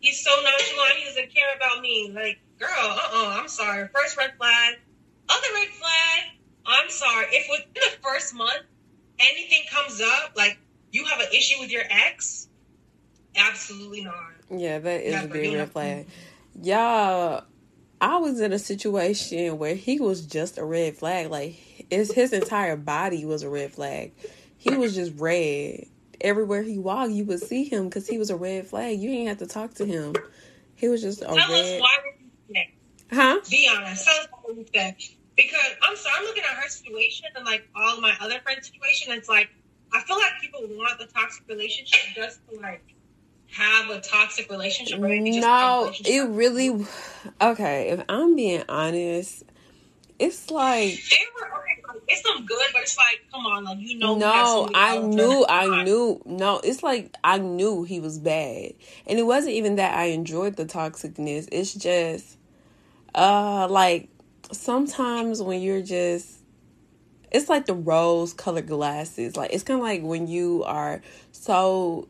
he's so nonchalant, he doesn't care about me. Like, girl, uh uh-uh, uh, I'm sorry. First red flag. Other red flag, I'm sorry. If within the first month anything comes up, like you have an issue with your ex, absolutely not. Yeah, that is a big red flag. Y'all, I was in a situation where he was just a red flag. Like, it's, his entire body was a red flag. He was just red. Everywhere he walked, you would see him because he was a red flag. You ain't have to talk to him. He was just a Tell us red. why were you sick. Huh? Be honest. Tell us why you sick. Because I'm sorry, I'm looking at her situation and like all my other friends' situation. It's like I feel like people want the toxic relationship just to like have a toxic relationship. Or maybe just No, relationship. it really. Okay, if I'm being honest, it's like They were okay. Like, it's some good, but it's like, come on, like you know. no, I knew, I knew. No, it's like I knew he was bad, and it wasn't even that I enjoyed the toxicness. It's just, uh, like sometimes when you're just, it's like the rose-colored glasses. Like it's kind of like when you are so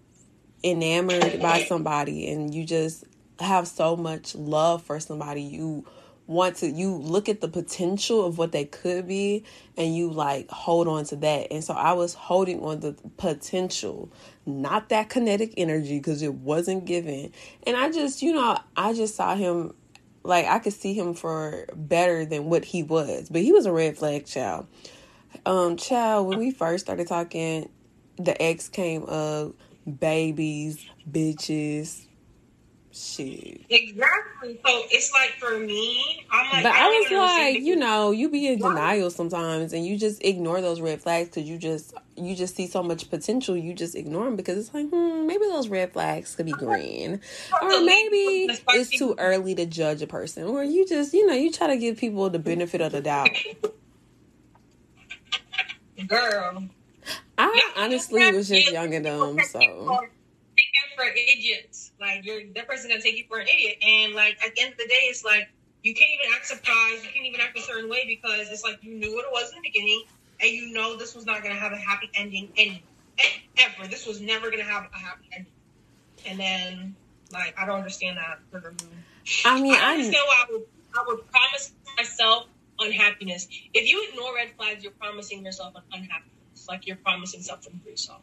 enamored by somebody and you just have so much love for somebody you want to you look at the potential of what they could be and you like hold on to that. And so i was holding on the potential not that kinetic energy because it wasn't given. And i just you know i just saw him like i could see him for better than what he was. But he was a red flag child. Um child when we first started talking the ex came up babies bitches shit Exactly. So it's like for me, I'm like, but I don't was like, you know, you be in denial sometimes, and you just ignore those red flags because you just you just see so much potential. You just ignore them because it's like, hmm, maybe those red flags could be green, or maybe it's too early to judge a person, or you just you know you try to give people the benefit of the doubt. girl. I honestly was just young and dumb, so for idiots. Like you're that person gonna take you for an idiot. And like at the end of the day, it's like you can't even act surprised. You can't even act a certain way because it's like you knew what it was in the beginning, and you know this was not gonna have a happy ending any ever. This was never gonna have a happy ending. And then like I don't understand that for the I mean, I understand why I would, I would promise myself unhappiness. If you ignore red flags, you're promising yourself an unhappiness. Like you're promising something for yourself.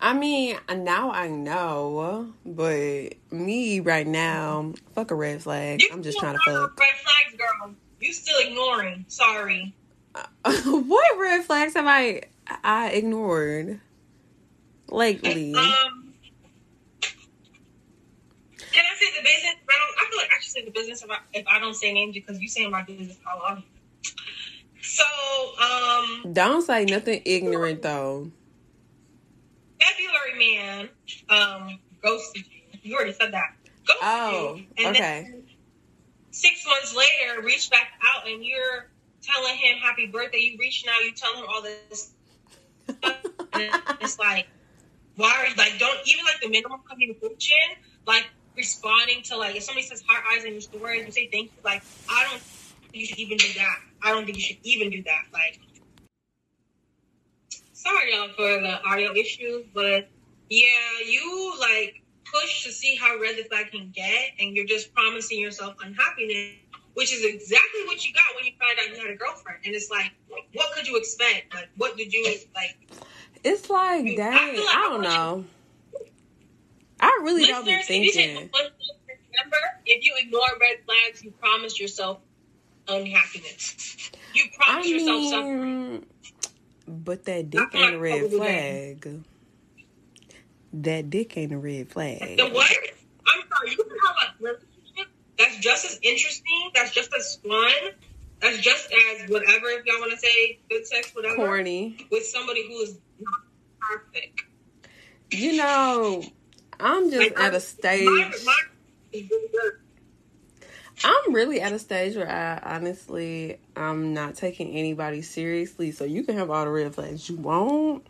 I mean, now I know, but me right now, fuck a red flag. You I'm just trying to fuck. Red flags, girl. You still ignoring. Sorry. *laughs* what red flags have I I ignored lately? Um, can I say the business? I don't. I feel like I should say the business if I, if I don't say names because you saying my business how long. So, um, Don't say nothing ignorant though. February man, um, ghosted you. You already said that. Ghosted Oh, you. And okay. then six months later, reach back out and you're telling him happy birthday. You reach now, you tell him all this. stuff, it's like, why are you like? Don't even like the minimum communication, like responding to like if somebody says heart eyes in your story, you say thank you. Like I don't think you should even do that. I don't think you should even do that. Like, sorry y'all for the audio issues, but yeah, you like push to see how red the flag can get, and you're just promising yourself unhappiness. Which is exactly what you got when you found out you had a girlfriend, and it's like, what could you expect? Like, what did you like? It's like, I dang, feel like I I don't you- know. I really don't be if you take thinking. remember, if you ignore red flags, you promise yourself unhappiness. You I promise yourself suffering. But that dick ain't a red flag. That dick ain't a red flag. The what? I'm sorry, you can have a relationship that's just as interesting, that's just as fun, that's just as whatever, if y'all want to say good sex, whatever, Corny. with somebody who is not perfect. You know, I'm just Like, at a stage. my- good. I'm really at a stage where I honestly I'm not taking anybody seriously. So you can have all the red flags you want.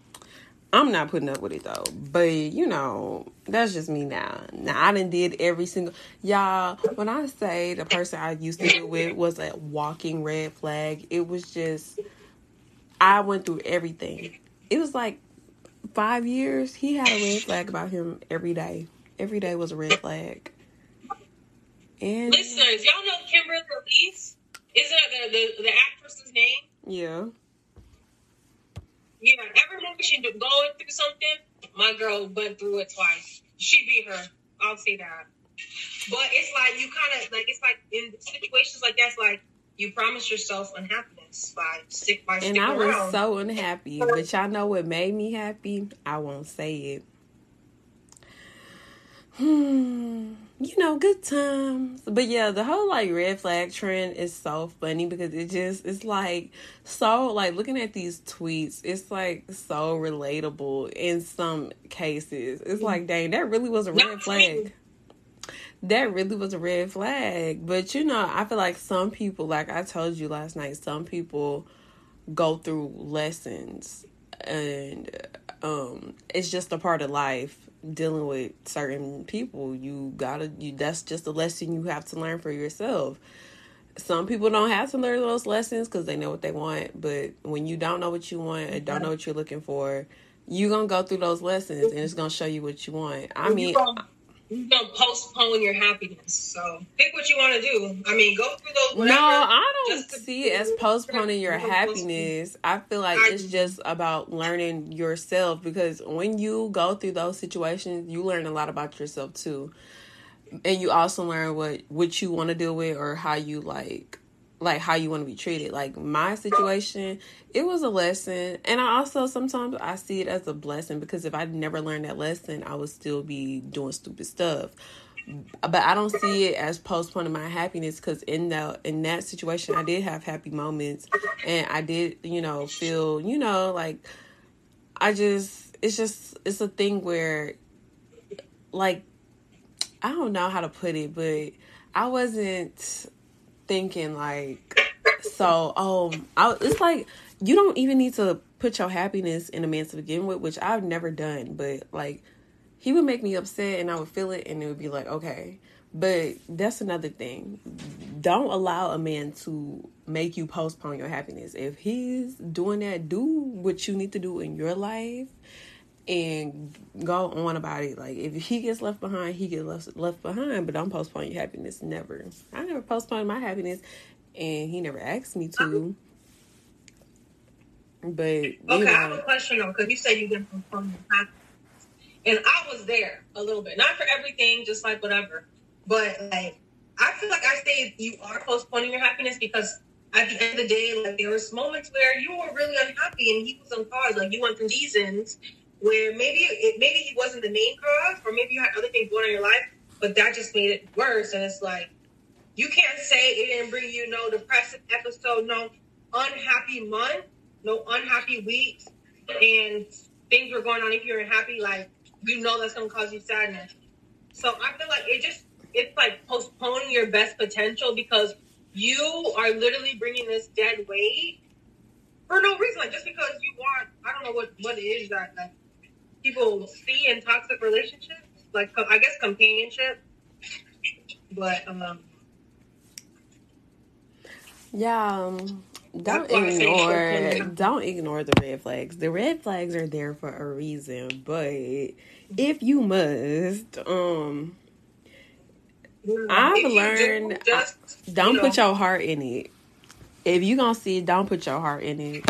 I'm not putting up with it though. But you know, that's just me now. Now I done did every single y'all. When I say the person I used to deal with was a walking red flag, it was just I went through everything. It was like five years. He had a red flag about him every day. Every day was a red flag. And Listeners, y'all know Kimberly Elise? Isn't that the, the, the actress's name? yeah. Yeah, every movie she going through something, my girl went through it twice. She beat her. I'll say that. But it's like you kind of like it's like in situations like that's like you promise yourself unhappiness by stick by And I was around. so unhappy. But y'all know what made me happy? I won't say it. *sighs* Hmm. You know, good times. But yeah, the whole like red flag trend is so funny because it just it's like so like looking at these tweets, it's like so relatable in some cases. It's like, dang, that really was a red flag. That really was a red flag. But you know, I feel like some people, like I told you last night, some people go through lessons and um it's just a part of life dealing with certain people you gotta you that's just a lesson you have to learn for yourself. Some people don't have to learn those lessons because they know what they want but when you don't know what you want and don't know what you're looking for you're gonna go through those lessons and it's gonna show you what you want. I mean gonna, you gonna postpone your happiness. So pick what you want to do. I mean, go through those. No, I don't just see it as postponing your happiness. I feel like I- it's just about learning yourself because when you go through those situations, you learn a lot about yourself too. And you also learn what what you want to deal with or how you like like how you want to be treated. Like my situation, it was a lesson, and I also sometimes I see it as a blessing because if I never learned that lesson, I would still be doing stupid stuff. But I don't see it as postponing my happiness because in that in that situation, I did have happy moments, and I did you know feel you know like I just it's just it's a thing where like I don't know how to put it, but I wasn't thinking like so um, I, it's like you don't even need to put your happiness in a man to begin with which i've never done but like he would make me upset and I would feel it and it would be like, okay. But that's another thing. Don't allow a man to make you postpone your happiness. If he's doing that, do what you need to do in your life and go on about it. Like if he gets left behind, he gets left left behind. But don't postpone your happiness. Never. I never postponed my happiness, and he never asked me to. But okay, know, I have a question though, because you said you didn't postpone your happiness, and I was there a little bit, not for everything, just like whatever. But like, I feel like I say you are postponing your happiness because at the end of the day, like there was moments where you were really unhappy and he was on cause. Like you went through reasons where maybe it, maybe he wasn't the main cause, or maybe you had other things going on in your life, but that just made it worse. And it's like you can't say it didn't bring you no depressive episode, no unhappy month, no unhappy weeks, and things were going on. If you're unhappy, like you know that's gonna cause you sadness. So I feel like it just it's like postponing your best potential because you are literally bringing this dead weight for no reason. Like just because you want, I don't know what what it is that like people see in toxic relationships, like I guess companionship, but um. Yeah, um, don't ignore *laughs* don't ignore the red flags. The red flags are there for a reason, but if you must, um I've learned just, don't you know. put your heart in it. If you gonna see it, don't put your heart in it.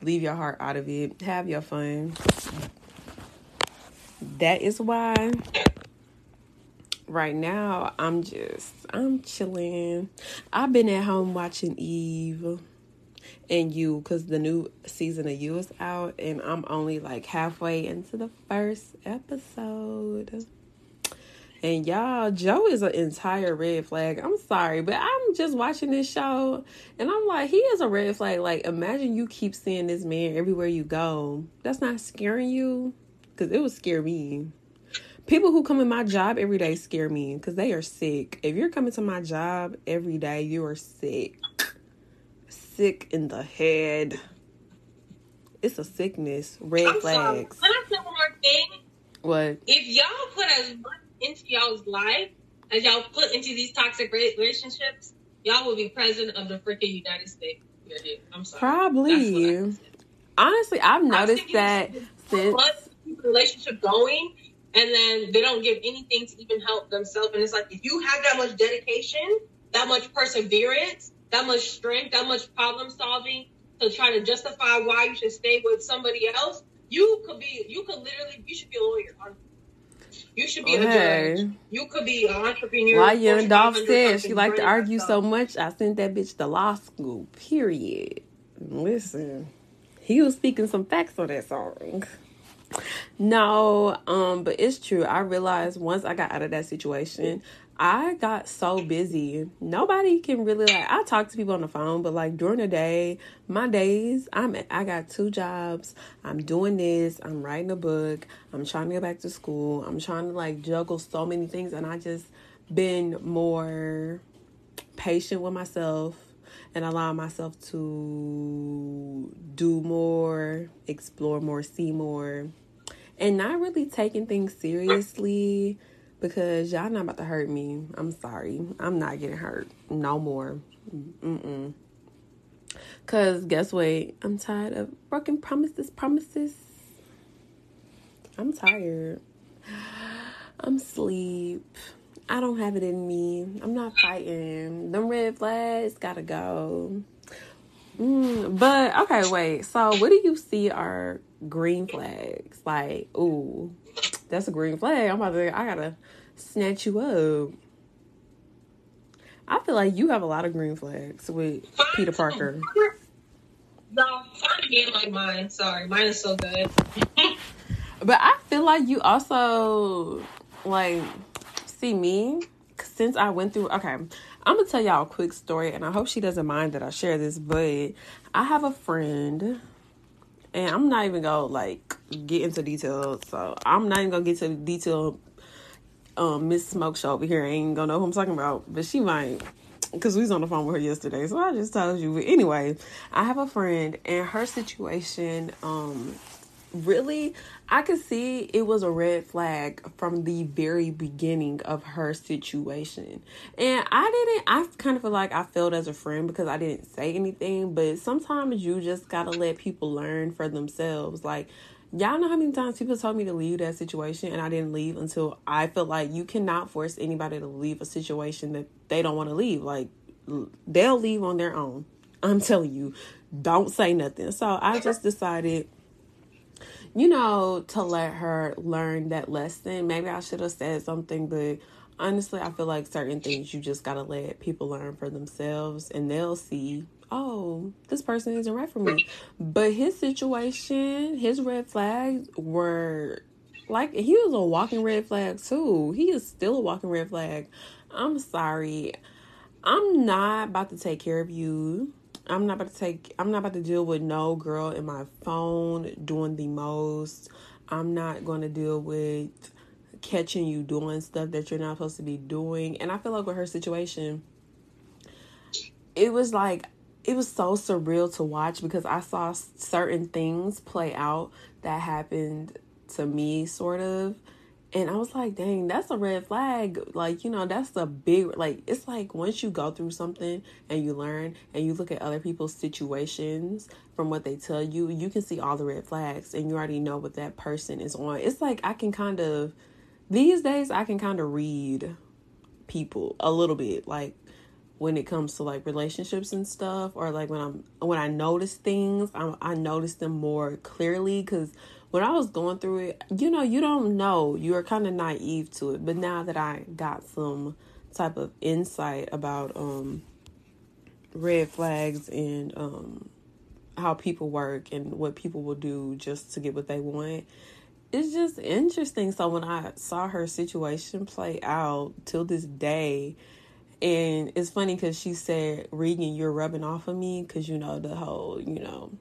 Leave your heart out of it. Have your fun. That is why right now I'm just I'm chilling. I've been at home watching Eve and you because the new season of you is out and I'm only like halfway into the first episode. And y'all, Joe is an entire red flag. I'm sorry, but I'm just watching this show and I'm like, he is a red flag. Like, imagine you keep seeing this man everywhere you go. That's not scaring you because it would scare me. People who come in my job every day scare me because they are sick. If you're coming to my job every day, you are sick. Sick in the head. It's a sickness. Red I'm flags. Sorry. Can I say one more thing? What? If y'all put as much into y'all's life as y'all put into these toxic relationships, y'all will be president of the freaking United States. I'm sorry. Probably. Honestly, I've noticed that since relationship going, and then they don't give anything to even help themselves. And it's like if you have that much dedication, that much perseverance, that much strength, that much problem solving to try to justify why you should stay with somebody else, you could be, you could literally, you should be a lawyer. You should be okay. a judge. You could be an entrepreneur. Why young Dolph said she liked to argue so much, I sent that bitch to law school. Period. Listen, he was speaking some facts on that song. No, um, but it's true. I realized once I got out of that situation, I got so busy. Nobody can really like I talk to people on the phone, but like during the day, my days, I'm I got two jobs. I'm doing this, I'm writing a book, I'm trying to get back to school. I'm trying to like juggle so many things and I just been more patient with myself and allow myself to do more, explore more, see more, and not really taking things seriously because y'all not about to hurt me. I'm sorry. I'm not getting hurt no more. Mm-mm. Cause guess what? I'm tired of broken promises, promises. I'm tired. I'm sleep. I don't have it in me. I'm not fighting. Them red flags gotta go. Mm, but okay, wait. So what do you see are green flags? Like, ooh, that's a green flag. I'm about to, I gotta snatch you up. I feel like you have a lot of green flags with Peter Parker. *laughs* No, like mine. Sorry, mine is so good. *laughs* but I feel like you also like see me since I went through. Okay, I'm gonna tell y'all a quick story, and I hope she doesn't mind that I share this. But I have a friend and I'm not even gonna like get into details. So I'm not even gonna get to detail. Um, Miss Smoke Show over here ain't gonna know who I'm talking about, but she might because we was on the phone with her yesterday. So I just told you. But anyway, I have a friend and her situation. Um, really, I could see it was a red flag from the very beginning of her situation. And I didn't, I kind of feel like I felt as a friend because I didn't say anything, but sometimes you just gotta let people learn for themselves. Like, y'all know how many times people told me to leave that situation and I didn't leave until I felt like you cannot force anybody to leave a situation that they don't want to leave. Like, they'll leave on their own. I'm telling you, don't say nothing. So I just decided you know, to let her learn that lesson. Maybe I should have said something, but honestly, I feel like certain things you just gotta let people learn for themselves and they'll see, oh, this person isn't right for me. But his situation, his red flags were like he was a walking red flag too. He is still a walking red flag. I'm sorry. I'm not about to take care of you. I'm not about to take I'm not about to deal with no girl in my phone doing the most. I'm not going to deal with catching you doing stuff that you're not supposed to be doing. And I feel like with her situation, it was like it was so surreal to watch because I saw certain things play out that happened to me sort of and I was like, dang, that's a red flag. Like, you know, that's a big, like, it's like once you go through something and you learn and you look at other people's situations from what they tell you, you can see all the red flags and you already know what that person is on. It's like I can kind of, these days, I can kind of read people a little bit. Like, when it comes to like relationships and stuff or like when i'm when i notice things i, I notice them more clearly because when I was going through it, you know, you don't know. You're kind of naive to it. But now that I got some type of insight about um red flags and um how people work and what people will do just to get what they want, it's just interesting. So when I saw her situation play out till this day, and it's funny because she said, Regan, you're rubbing off of me because you know the whole, you know,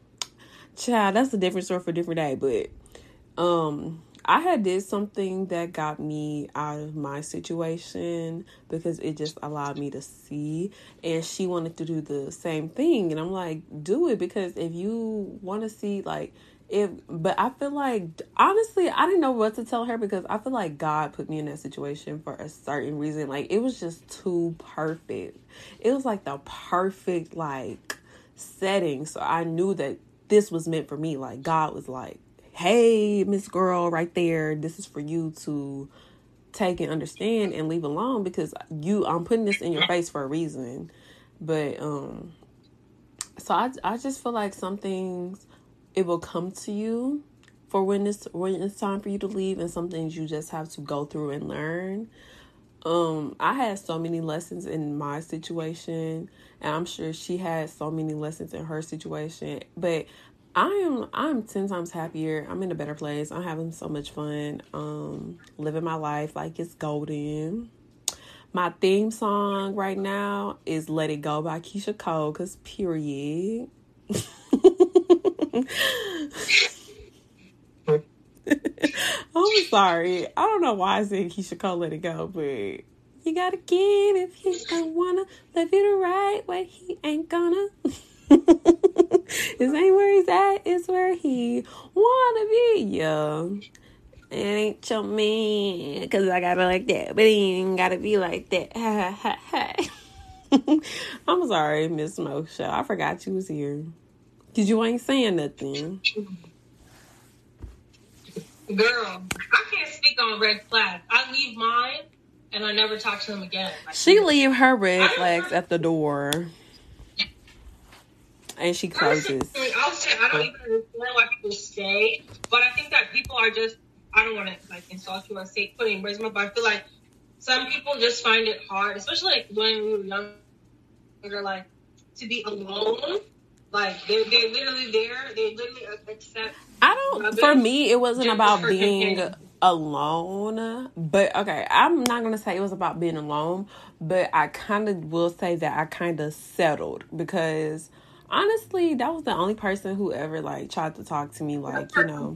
child, that's a different story for a different day. But um I had did something that got me out of my situation because it just allowed me to see and she wanted to do the same thing and I'm like do it because if you want to see like if but I feel like honestly I didn't know what to tell her because I feel like God put me in that situation for a certain reason like it was just too perfect. It was like the perfect like setting so I knew that this was meant for me like God was like hey, Miss Girl, right there, this is for you to take and understand and leave alone because you I'm putting this in your face for a reason. But um so I I just feel like some things it will come to you for when it's when it's time for you to leave and some things you just have to go through and learn. Um I had so many lessons in my situation and I'm sure she had so many lessons in her situation, but I am I'm 10 times happier. I'm in a better place. I'm having so much fun. Um living my life like it's golden. My theme song right now is Let It Go by Keyshia Cole cuz period. *laughs* I'm sorry. I don't know why I said Keyshia Cole Let It Go, but you gotta give if he don't wanna live it the right way. He ain't gonna. this ain't where he's at, it's where he wanna be, yo. It ain't your man, cause I gotta like that, but he ain't gotta be like that. Ha ha ha. I'm sorry, Miss Mosha. I forgot you was here. Cause you ain't saying nothing. Girl, I can't speak on red flags. I leave mine and I never talk to them again. Like, she leave her red flags at the door and she closes. I'll say I don't even understand why people stay, but I think that people are just I don't want to like insult you or say put in words, but I feel like some people just find it hard, especially like when we were younger, like to be alone. Like they're they're literally there. They literally accept. I don't. For me, it wasn't about being alone, but okay, I'm not gonna say it was about being alone, but I kind of will say that I kind of settled because honestly, that was the only person who ever like tried to talk to me, like you know.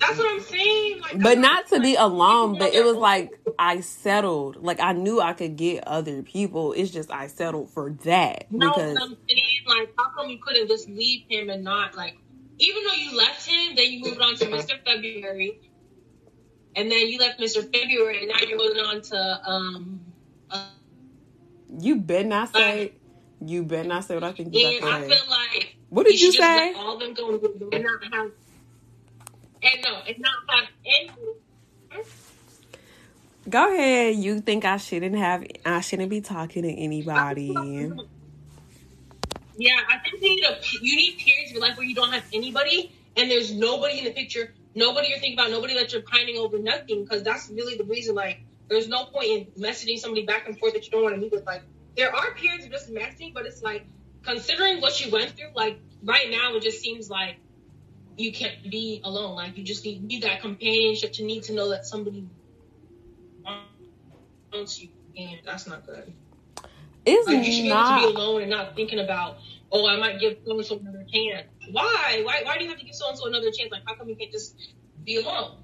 That's what I'm saying. Like, but not to be alone, but it was like I settled. Like I knew I could get other people. It's just I settled for that no, because I'm saying like how come you couldn't just leave him and not like even though you left him, then you moved on to Mr. February, and then you left Mr. February, and now you're moving on to um. Uh, you better not say. You better not say what I think. And I feel like. What did you, you say? all them go and not have. And no, and not have any. Go ahead. You think I shouldn't have? I shouldn't be talking to anybody. Yeah, I think you need a you need periods of your life where you don't have anybody and there's nobody in the picture, nobody you're thinking about, nobody that you're pining over, nothing. Because that's really the reason. Like, there's no point in messaging somebody back and forth that you don't want to meet with. Like, there are periods of just messaging, but it's like considering what you went through. Like right now, it just seems like you can't be alone. Like you just need, need that companionship to need to know that somebody wants you, and that's not good. It's like, you should be able to be alone and not thinking about, oh, I might give so and so another chance. Why? Why? Why do you have to give so and so another chance? Like, how come you can't just be alone?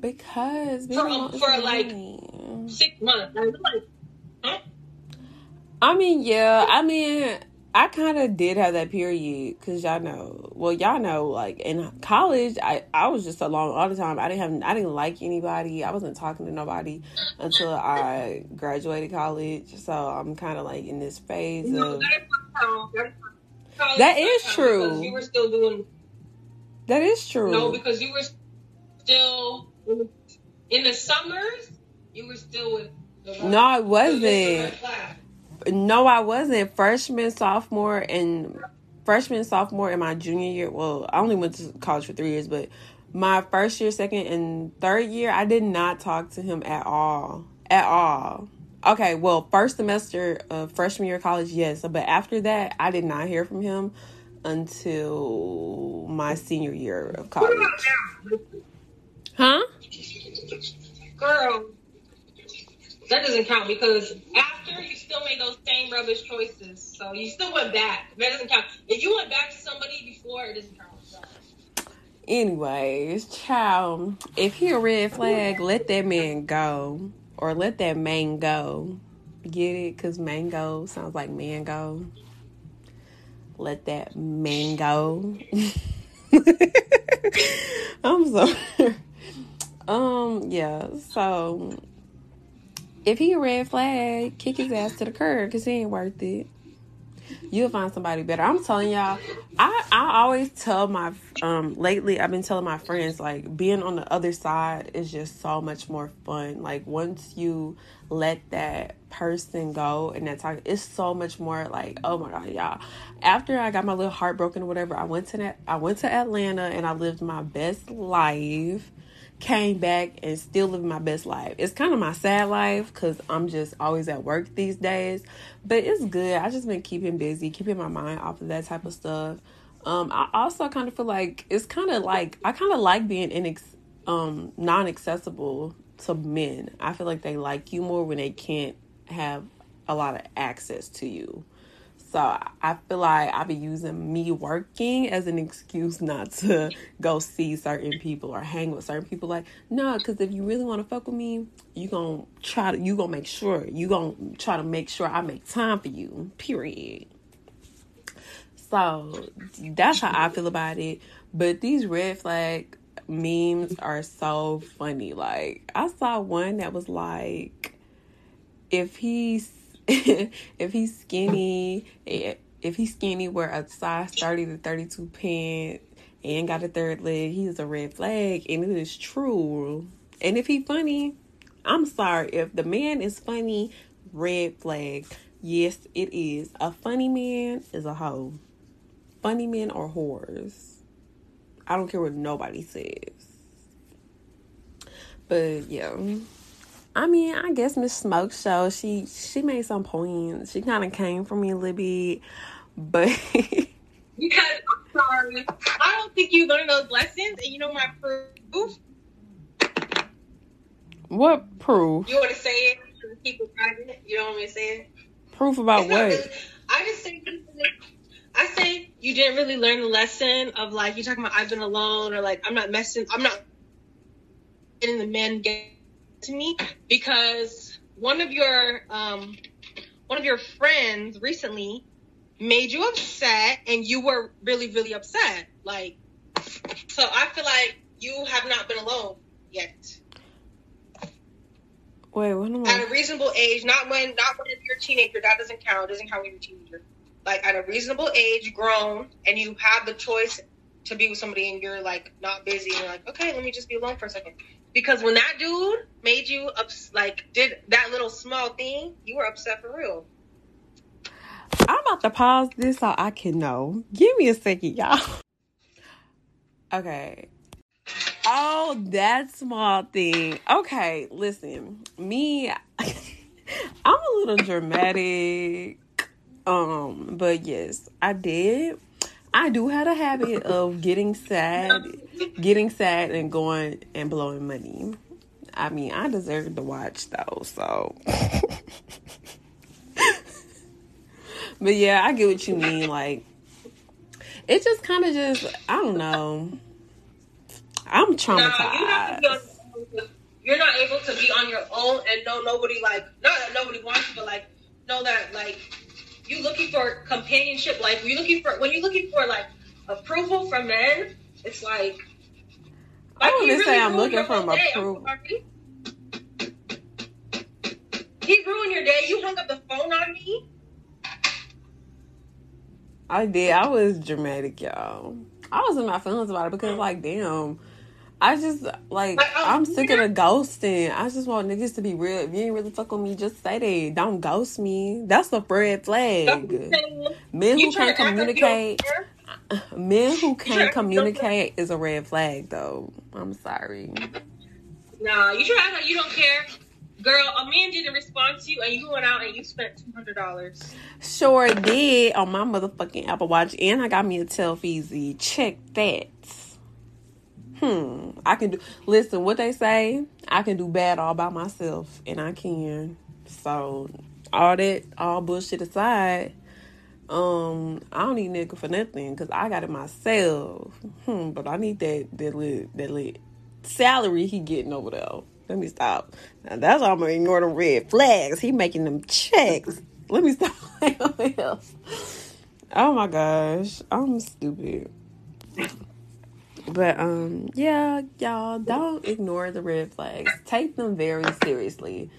Because for, um, for like six months. Like, huh? I mean, yeah. I mean, I kind of did have that period because y'all know. Well, y'all know, like in college, I I was just alone all the time. I didn't have, I didn't like anybody. I wasn't talking to nobody until I graduated college. So I'm kind of like in this phase no, of. That, that is true. You were still doing. That is true. No, because you were still in the summers. You were still with. no, I wasn't. No, I wasn't. Freshman, sophomore, and freshman, sophomore, in my junior year. Well, I only went to college for three years, but my first year, second, and third year, I did not talk to him at all. At all. Okay, well, first semester of freshman year of college, yes, but after that, I did not hear from him until my senior year of college. Huh? Girl, that doesn't count because after you still made those same rubbish choices, so you still went back. That doesn't count. If you went back to somebody before, it doesn't count. Anyways, child, if he a red flag, let that man go, or let that man go. Get it? Cause mango sounds like mango. Let that mango. *laughs* I'm sorry. Um, yeah. So if he a red flag, kick his ass to the curb because he ain't worth it. You'll find somebody better. I'm telling y'all, I, I always tell my um lately I've been telling my friends like being on the other side is just so much more fun. Like once you let that person go and that talk it's so much more like oh my god y'all after i got my little heart broken or whatever i went to that i went to atlanta and i lived my best life came back and still living my best life. It's kind of my sad life because I'm just always at work these days, but it's good. I just been keeping busy, keeping my mind off of that type of stuff. Um, I also kind of feel like it's kind of like I kind of like being inex- um non-accessible to men. I feel like they like you more when they can't have a lot of access to you. So I feel like I be using me working as an excuse not to *laughs* go see certain people or hang with certain people. Like, no, because if you really want to fuck with me, you gonna try to you gonna make sure you gonna try to make sure I make time for you. Period. So that's how I feel about it. But these red flag memes are so funny. Like I saw one that was like, if he's *laughs* if he's skinny, eh, if he's skinny, wear a size 30 to 32 pants and got a third leg, he's a red flag. And it is true. And if he funny, I'm sorry. If the man is funny, red flag. Yes, it is. A funny man is a hoe. Funny men are whores. I don't care what nobody says. But yeah. I mean, I guess Miss Smoke Show, she she made some points. She kind of came for me a little bit, but *laughs* because I'm sorry, I don't think you learned those lessons, and you know my proof. What proof? You want to say it? Keep it private. You don't want me to say it. Proof about *laughs* what? Really, I just say. I say you didn't really learn the lesson of like you talking about I've been alone or like I'm not messing I'm not getting the men get to me because one of your um, one of your friends recently made you upset and you were really really upset Like, so I feel like you have not been alone yet. Wait, what am At a reasonable age, not when not when you're a teenager. That doesn't count. It doesn't count when you're a teenager. Like at a reasonable age, grown, and you have the choice to be with somebody, and you're like not busy, and you're like, okay, let me just be alone for a second. Because when that dude made you ups, like did that little small thing, you were upset for real. I'm about to pause this so I can know. Give me a second, y'all. Okay. Oh, that small thing. Okay, listen. Me, *laughs* I'm a little dramatic. Um, but yes, I did. I do have a habit of getting sad, getting sad and going and blowing money. I mean, I deserve to watch though, so. but yeah, I get what you mean. Like, it just kind of just, I don't know. I'm No, you have to be on. traumatized. You're not able to be on your own and know nobody like not that nobody wants you, but like know that like you looking for companionship. Like you looking for when you're looking for like approval from men, it's like. I he wouldn't say I'm looking for. Approval. He ruined your day. You hung up the phone on me. I did. I was dramatic, y'all. I was in my feelings about it because, like, damn. I just like Like, oh, I'm sick of the ghosting. I just want niggas to be real. If you ain't really fuck with me, just say that. Don't ghost me. That's a red That's what I'm flag. Men who can't communicate? Men who can't to act like you don't communicate is a red flag, though. I'm sorry. Nah, you act like you don't care. Girl, a man didn't respond to you and you went out and you spent two hundred dollars. Sure did on my motherfucking Apple Watch, and I got me a Telfeezy. Check that. Hmm. I can do. Listen, what they say, I can do bad all by myself, and I can. So, all that, all bullshit aside, um, I don't need nigga for nothing because I got it myself. Hmm. But I need that that lit that lit salary he getting over there. Let me stop. Now that's why I'm gonna ignore the red flags. He making them checks. Let me stop. *laughs* Oh my gosh, I'm stupid. But um, yeah, y'all don't ignore the red flags. Take them very seriously.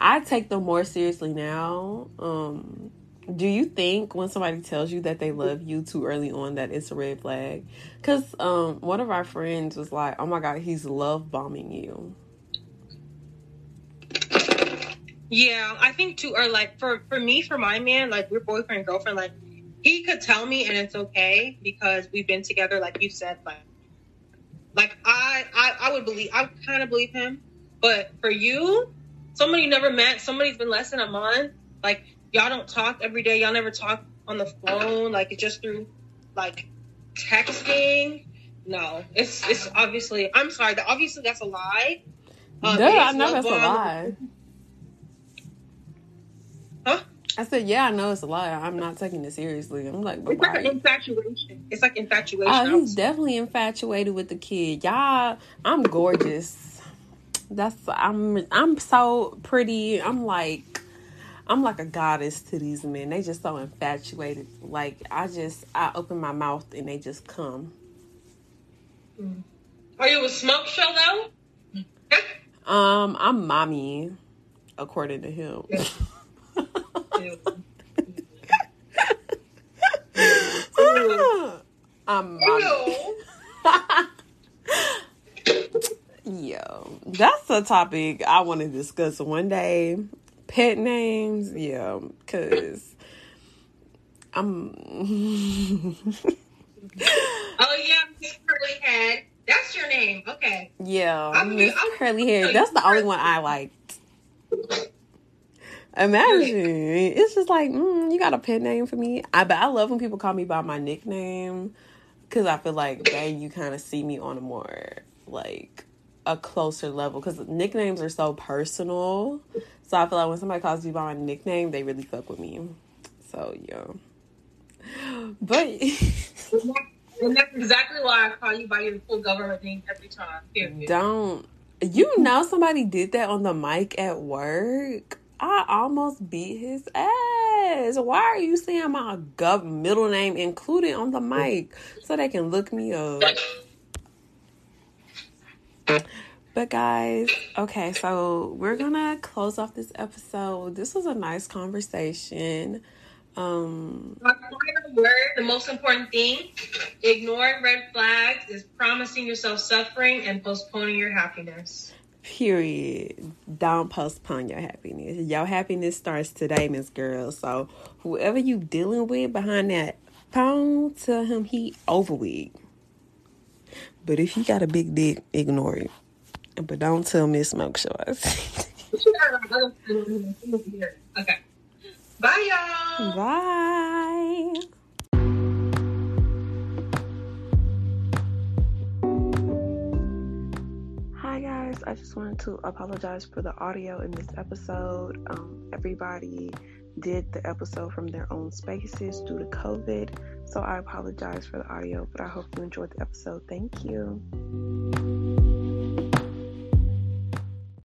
I take them more seriously now. Um, do you think when somebody tells you that they love you too early on that it's a red flag? Because um, one of our friends was like, "Oh my god, he's love bombing you." Yeah, I think too, or like for for me, for my man, like we're boyfriend girlfriend. Like he could tell me, and it's okay because we've been together. Like you said, like like I I, I would believe, I kind of believe him. But for you, somebody you never met, somebody's been less than a month. Like y'all don't talk every day. Y'all never talk on the phone. Like it's just through like texting. No, it's it's obviously. I'm sorry. That obviously that's a lie. Um, Duh, I know it's a lie. Huh? I said, "Yeah, I know it's a lie. I'm not taking it seriously." I'm like, It's like infatuation. It's like infatuation. Oh, he's definitely infatuated with the kid. Y'all, I'm gorgeous. That's I'm I'm so pretty. I'm like I'm like a goddess to these men. They just so infatuated. Like I just I open my mouth and they just come. Are you a smoke show though? *laughs* Um, I'm mommy, according to him. *laughs* I'm mommy. *laughs* Yo, that's a topic I want to discuss one day. Pet names, yeah, cause I'm. *laughs* Oh yeah, Miss Curly Head. That's your name. Okay. yeah, Miss I'm- Curly Head. That's the only one I liked. Imagine it's just like mm, you got a pet name for me. I but I love when people call me by my nickname because I feel like then you kind of see me on a more like a closer level because nicknames are so personal. So I feel like when somebody calls me by my nickname, they really fuck with me. So yeah, but And that's exactly why I call you by your full government name every time. Period. don't you know somebody did that on the mic at work? I almost beat his ass. Why are you saying my gov middle name included on the mic so they can look me up? But guys, okay, so we're gonna close off this episode. This was a nice conversation. Um, word, the most important thing, ignoring red flags is promising yourself suffering and postponing your happiness. Period. Don't postpone your happiness. Your happiness starts today, Miss Girl. So whoever you dealing with behind that phone, tell him he over with. But if you got a big dick, ignore it. But don't tell Miss Smoke Shores. *laughs* okay. Bye, y'all. Bye. Hi, guys. I just wanted to apologize for the audio in this episode. Um, everybody did the episode from their own spaces due to COVID. So I apologize for the audio, but I hope you enjoyed the episode. Thank you.